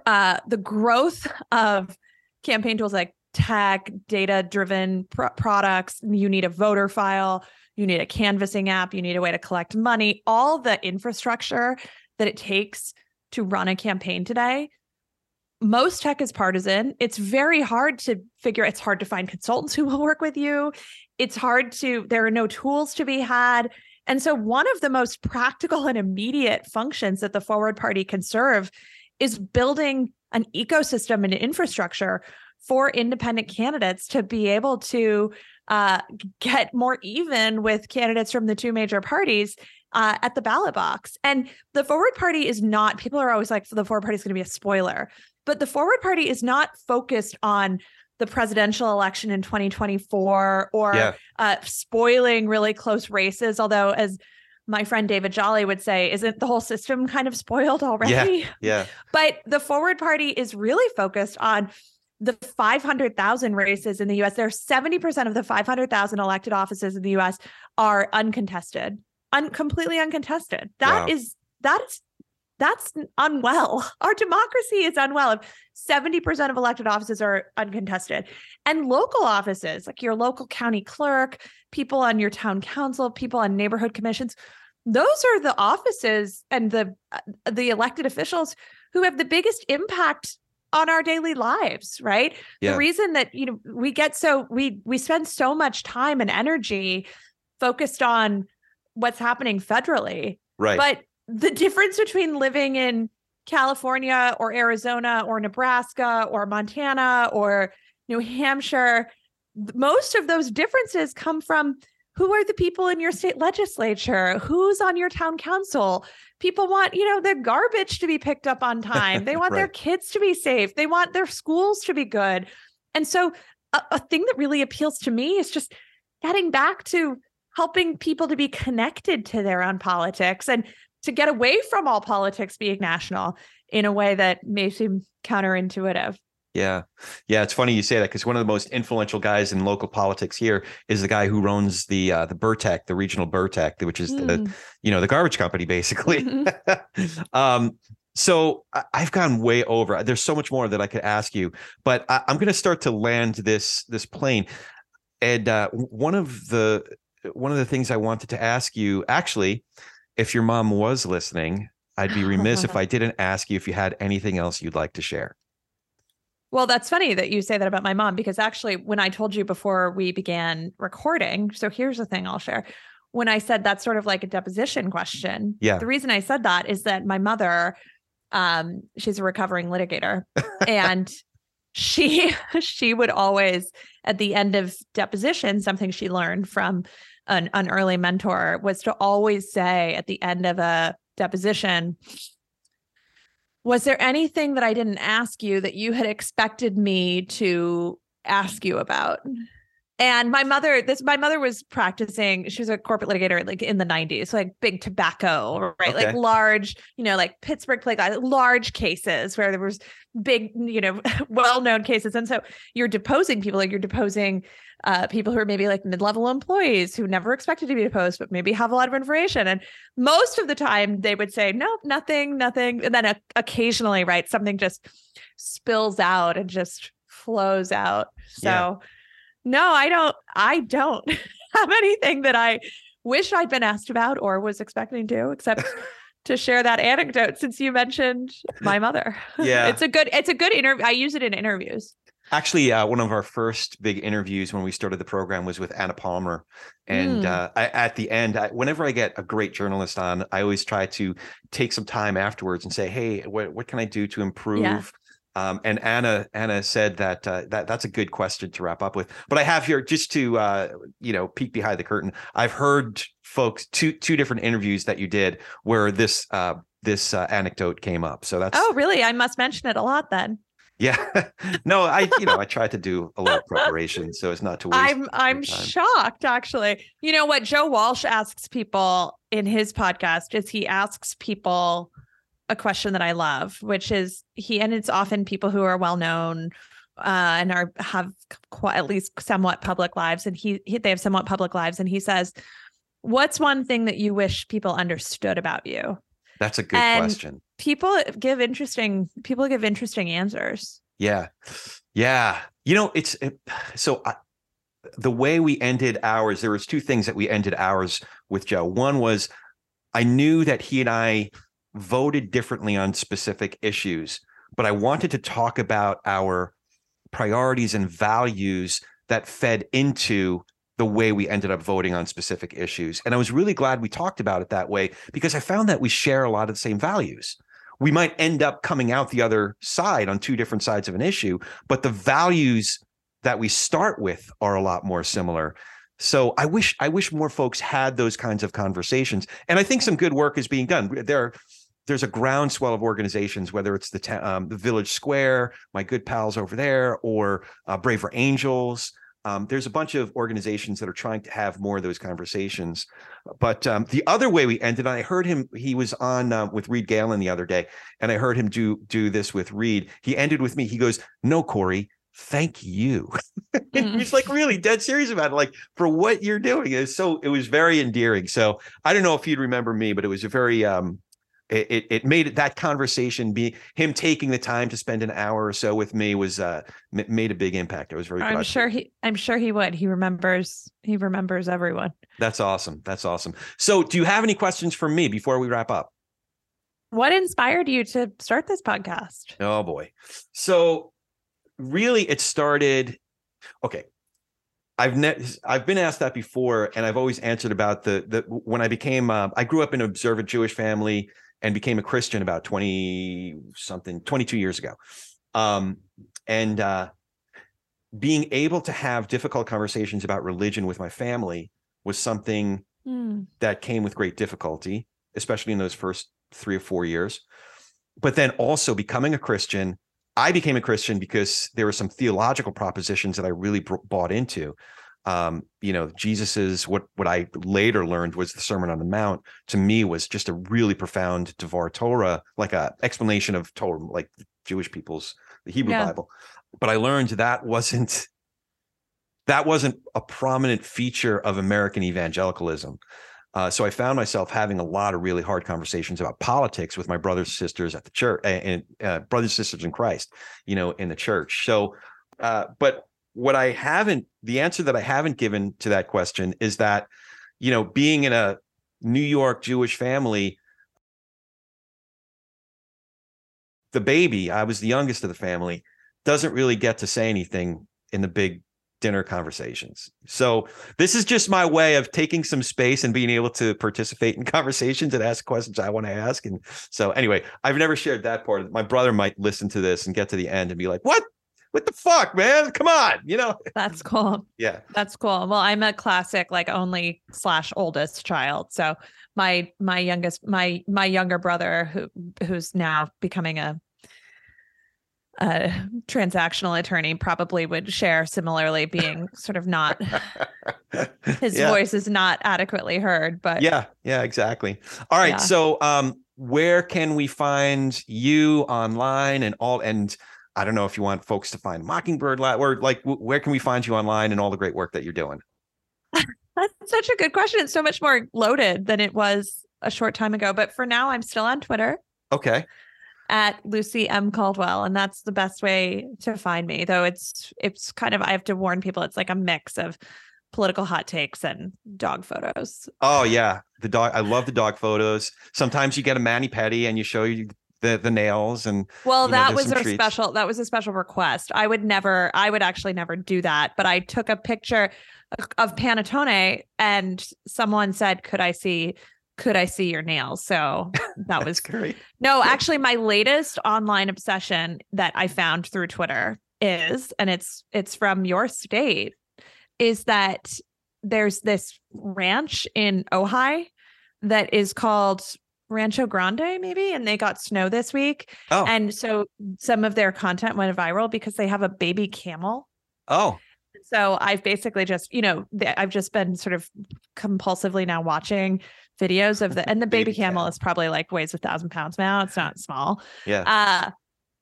uh, the growth of campaign tools like tech, data driven pr- products, you need a voter file, you need a canvassing app, you need a way to collect money, all the infrastructure that it takes to run a campaign today. Most tech is partisan. It's very hard to figure it's hard to find consultants who will work with you. It's hard to there are no tools to be had. And so one of the most practical and immediate functions that the forward party can serve is building an ecosystem and infrastructure for independent candidates to be able to uh, get more even with candidates from the two major parties uh, at the ballot box. And the forward party is not, people are always like, the forward party is going to be a spoiler, but the forward party is not focused on the presidential election in 2024 or yeah. uh, spoiling really close races. Although, as my friend David Jolly would say, isn't the whole system kind of spoiled already? Yeah. yeah. (laughs) But the forward party is really focused on the 500,000 races in the US. There are 70% of the 500,000 elected offices in the US are uncontested, un- completely uncontested. That wow. is that's that's unwell. (laughs) Our democracy is unwell if 70% of elected offices are uncontested. And local offices, like your local county clerk, people on your town council, people on neighborhood commissions, those are the offices and the uh, the elected officials who have the biggest impact on our daily lives right yeah. the reason that you know we get so we we spend so much time and energy focused on what's happening federally right but the difference between living in california or arizona or nebraska or montana or new hampshire most of those differences come from who are the people in your state legislature? Who's on your town council? People want you know their garbage to be picked up on time. (laughs) They want right. their kids to be safe. They want their schools to be good. And so a, a thing that really appeals to me is just getting back to helping people to be connected to their own politics and to get away from all politics being national in a way that may seem counterintuitive yeah. Yeah. It's funny you say that because one of the most influential guys in local politics here is the guy who owns the uh, the Burrtec, the regional Burrtec, which is mm. the you know the garbage company basically. Mm-hmm. (laughs) um, so I, have gone way over. There's so much more that I could ask you, but I, am going to start to land this this plane. And uh, one of the one of the things I wanted to ask you, actually, if your mom was listening, I'd be remiss if I (laughs) didn't ask you if you had anything else you'd like to share. Well, that's funny that you say that about my mom because actually, when I told you before we began recording, so here's the thing I'll share. When I said that's sort of like a deposition question, yeah. The reason I said that is that my mother, um, she's a recovering litigator, and she (laughs) she would always at the end of deposition, something she learned from an, an early mentor was to always say at the end of a deposition, was there anything that I didn't ask you that you had expected me to ask you about? And my mother, this my mother was practicing. She was a corporate litigator, like in the '90s, like big tobacco, right? Okay. Like large, you know, like Pittsburgh Plate, large cases where there was big, you know, (laughs) well-known cases. And so you're deposing people, like you're deposing uh, people who are maybe like mid-level employees who never expected to be deposed, but maybe have a lot of information. And most of the time, they would say, "Nope, nothing, nothing." And then uh, occasionally, right, something just spills out and just flows out. So. Yeah no, I don't. I don't (laughs) have anything that I wish I'd been asked about or was expecting to, except (laughs) to share that anecdote since you mentioned my mother. (laughs) Yeah. it's a good it's a good interview. I use it in interviews. Actually, uh, one of our first big interviews when we started the program was with Anna Palmer, and mm. uh, I, at the end, I, whenever I get a great journalist on, I always try to take some time afterwards and say, "Hey, what what can I do to improve?" Yeah. Um, and Anna Anna said that uh, that that's a good question to wrap up with. But I have here just to uh, you know peek behind the curtain. I've heard folks two two different interviews that you did where this uh, this uh, anecdote came up. So that's oh really? I must mention it a lot then. Yeah, (laughs) no, I you know I tried to do a lot of preparation so it's not to waste. I'm I'm shocked actually. You know what Joe Walsh asks people in his podcast is he asks people a question that I love, which is he, and it's often people who are well known uh, and are have quite, at least somewhat public lives, and he, he they have somewhat public lives, and he says, "What's one thing that you wish people understood about you?" That's a good And- question. People give interesting people give interesting answers. Yeah. Yeah. You know, it's it, (sighs) so I, the way we ended ours, there was two things that we ended ours with Joe. One was I knew that he and I voted differently on specific issues, but I wanted to talk about our priorities and values that fed into the way we ended up voting on specific issues. And I was really glad we talked about it that way because I found that we share a lot of the same values. We might end up coming out the other side on two different sides of an issue, but the values that we start with are a lot more similar. So I wish I wish more folks had those kinds of conversations. And I think some good work is being done. There there's a groundswell of organizations, whether it's the um, the Village Square, my good pals over there, or uh, Braver Angels. Um, there's a bunch of organizations that are trying to have more of those conversations. But um, the other way we ended, I heard him. He was on uh, with Reed Galen the other day, and I heard him do do this with Reed. He ended with me. He goes, "No, Corey, thank you." (laughs) Mm. He's like really dead serious about it, like for what you're doing. It's so it was very endearing. So I don't know if you'd remember me, but it was a very um, it it, it made it, that conversation be him taking the time to spend an hour or so with me was uh m- made a big impact. I was very. I'm glad. sure he I'm sure he would. He remembers he remembers everyone. That's awesome. That's awesome. So, do you have any questions for me before we wrap up? What inspired you to start this podcast? Oh boy. So really it started okay. I've ne- I've been asked that before and I've always answered about the the when I became uh, I grew up in an observant Jewish family and became a Christian about 20 something 22 years ago. Um and uh being able to have difficult conversations about religion with my family was something Hmm. that came with great difficulty, especially in those first three or four years. But then also becoming a Christian, I became a Christian because there were some theological propositions that I really bought into. Um, you know, Jesus's what what I later learned was the Sermon on the Mount. To me, was just a really profound Devar Torah, like a explanation of Torah, like Jewish people's the Hebrew Yeah. Bible. But I learned that wasn't that wasn't a prominent feature of American evangelicalism. Uh, so I found myself having a lot of really hard conversations about politics with my brothers and sisters at the church and uh, brothers and sisters in Christ, you know, in the church. So, uh, but what I haven't, the answer that I haven't given to that question is that, you know, being in a New York Jewish family, the baby, I was the youngest of the family, doesn't really get to say anything in the big dinner conversations. So this is just my way of taking some space and being able to participate in (laughs) conversations and ask questions I want to ask. And so anyway, I've never shared that part. My brother might listen to this and get to the end and be like, "What? What the fuck, man? Come on!" You know? (laughs) That's cool. Yeah. That's cool. Well, I'm a classic, like only slash oldest child. So my my youngest my my younger brother who who's now becoming a a transactional attorney probably would share similarly being sort of not (laughs) his yeah. voice is not adequately heard but Yeah. Yeah. Exactly. All right. Yeah. So, um, where can we find you online and all? And I don't know if you want folks to find Mockingbird Lab or like where can we find you online and all the great work that you're doing? (laughs) That's such a good question. It's so much more loaded than it was a short time ago. But for now, I'm still on Twitter Okay. at Lucy M. Caldwell, and that's the best way to find me. Though it's it's kind of I have to warn people, it's like a mix of political hot takes and dog photos. Oh yeah, the dog. I love the dog photos. Sometimes you get a mani pedi and you show you the the nails and Well, You know, that was a treats. special that was a special request. I would never I would actually never do that, but I took a picture of- Panettone and someone said, "Could I see could I see your nails?" So (laughs) that was great. No, actually my latest online obsession that I found through Twitter is and it's it's from your state is that there's this ranch in Ojai that is called Rancho Grande maybe and they got snow this week Oh, and so some of their content went viral because they have a baby camel. oh, So I've basically just, you know, I've just been sort of compulsively now watching videos of the, (laughs) and the baby, Baby camel camel. is probably like weighs a thousand pounds now. It's not small. yeah. Uh,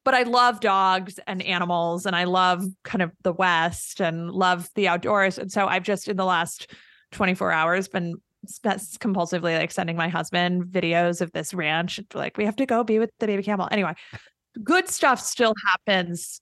but I love dogs and animals and I love kind of the West and love the outdoors. And so I've just in the last 24 hours been compulsively like sending my husband videos of this ranch. Like, we have to go be with the baby camel. Anyway, good stuff still happens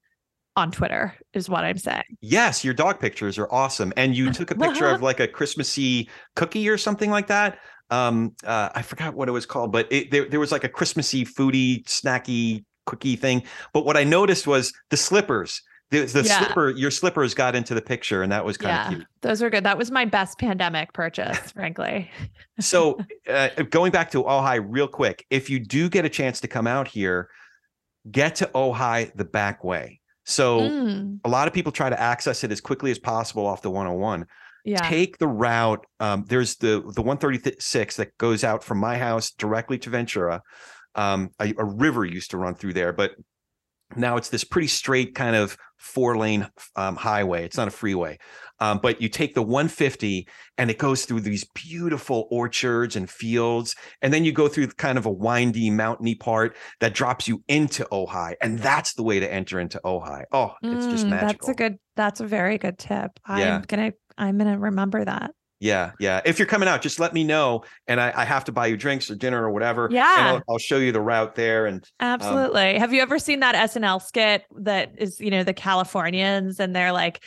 on Twitter, is what I'm saying. Yes, your dog pictures are awesome. And you took a picture of (laughs) like a Christmassy cookie or something like that. Um, uh, I forgot what it was called, but it, there, there was like a Christmassy, foodie, snacky cookie thing. But what I noticed was the slippers. The, the yeah. slipper, your slippers got into the picture, and that was kind yeah, of cute. Those are good. That was my best pandemic purchase, frankly. (laughs) so, uh, going back to Ojai real quick, if you do get a chance to come out here, get to Ojai the back way. So, mm. a lot of people try to access it as quickly as possible off the 101. Yeah. Take the route. Um, there's the the 136 that goes out from my house directly to Ventura um, a, a river used to run through there, but now it's this pretty straight kind of four lane um, highway. It's not a freeway, um, but you take the 150 and it goes through these beautiful orchards and fields. And then you go through kind of a windy, mountainy part that drops you into Ojai. And that's the way to enter into Ojai. Oh, it's just magical. That's a good, that's a very good tip. I'm going to, I'm going to remember that. Yeah, yeah. If you're coming out, just let me know, and I, I have to buy you drinks or dinner or whatever. Yeah, I'll, I'll, show you the route there. And um, absolutely. Um, have you ever seen that SNL skit that is, you know, the Californians, and they're like,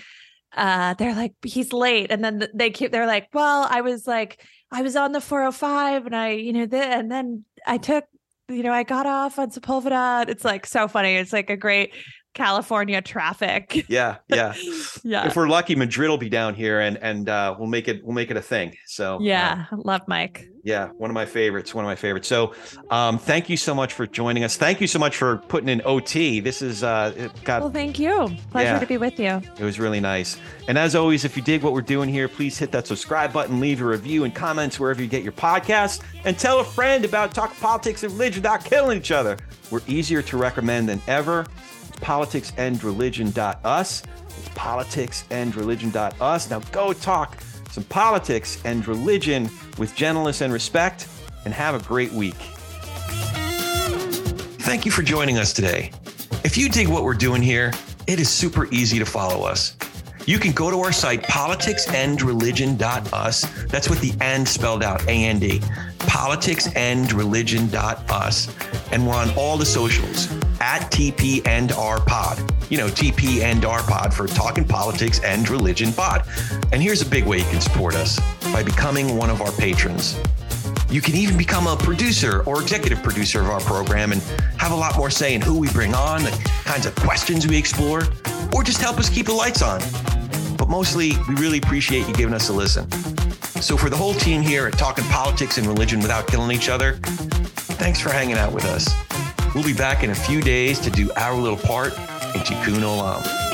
uh, they're like, he's late, and then they keep, they're like, well, I was like, I was on the 405, and I, you know, the, and then I took you know, I got off on Sepulveda. It's like so funny. It's like a great California traffic. Yeah, yeah, (laughs) yeah. If we're lucky, Madrid will be down here, and and uh, we'll make it we'll make it a thing. So yeah, uh, love Mike. Yeah, one of my favorites. One of my favorites. So, um, thank you so much for joining us. Thank you so much for putting in OT. This is uh, got. Well, thank you. Pleasure yeah, to be with you. It was really nice. And as always, if you dig what we're doing here, please hit that subscribe button, leave a review and comments wherever you get your podcast, and tell a friend about talk politics and religion without killing each other. We're easier to recommend than ever politicsandreligion.us. It's politicsandreligion.us. Now go talk some politics and religion with gentleness and respect, and have a great week. Thank you for joining us today. If you dig what we're doing here, it is super easy to follow us. You can go to our site, politicsandreligion.us. That's with the and spelled out, A N D. Politicsandreligion.us. And we're on all the socials at TP and R Pod. You know, TP and R Pod for Talking Politics and Religion Pod. And here's a big way you can support us by becoming one of our patrons. You can even become a producer or executive producer of our program and have a lot more say in who we bring on, the kinds of questions we explore, or just help us keep the lights on. But mostly, we really appreciate you giving us a listen. So, for the whole team here at Talking Politics and Religion Without Killing Each Other, thanks for hanging out with us. We'll be back in a few days to do our little part in Tikkun Olam.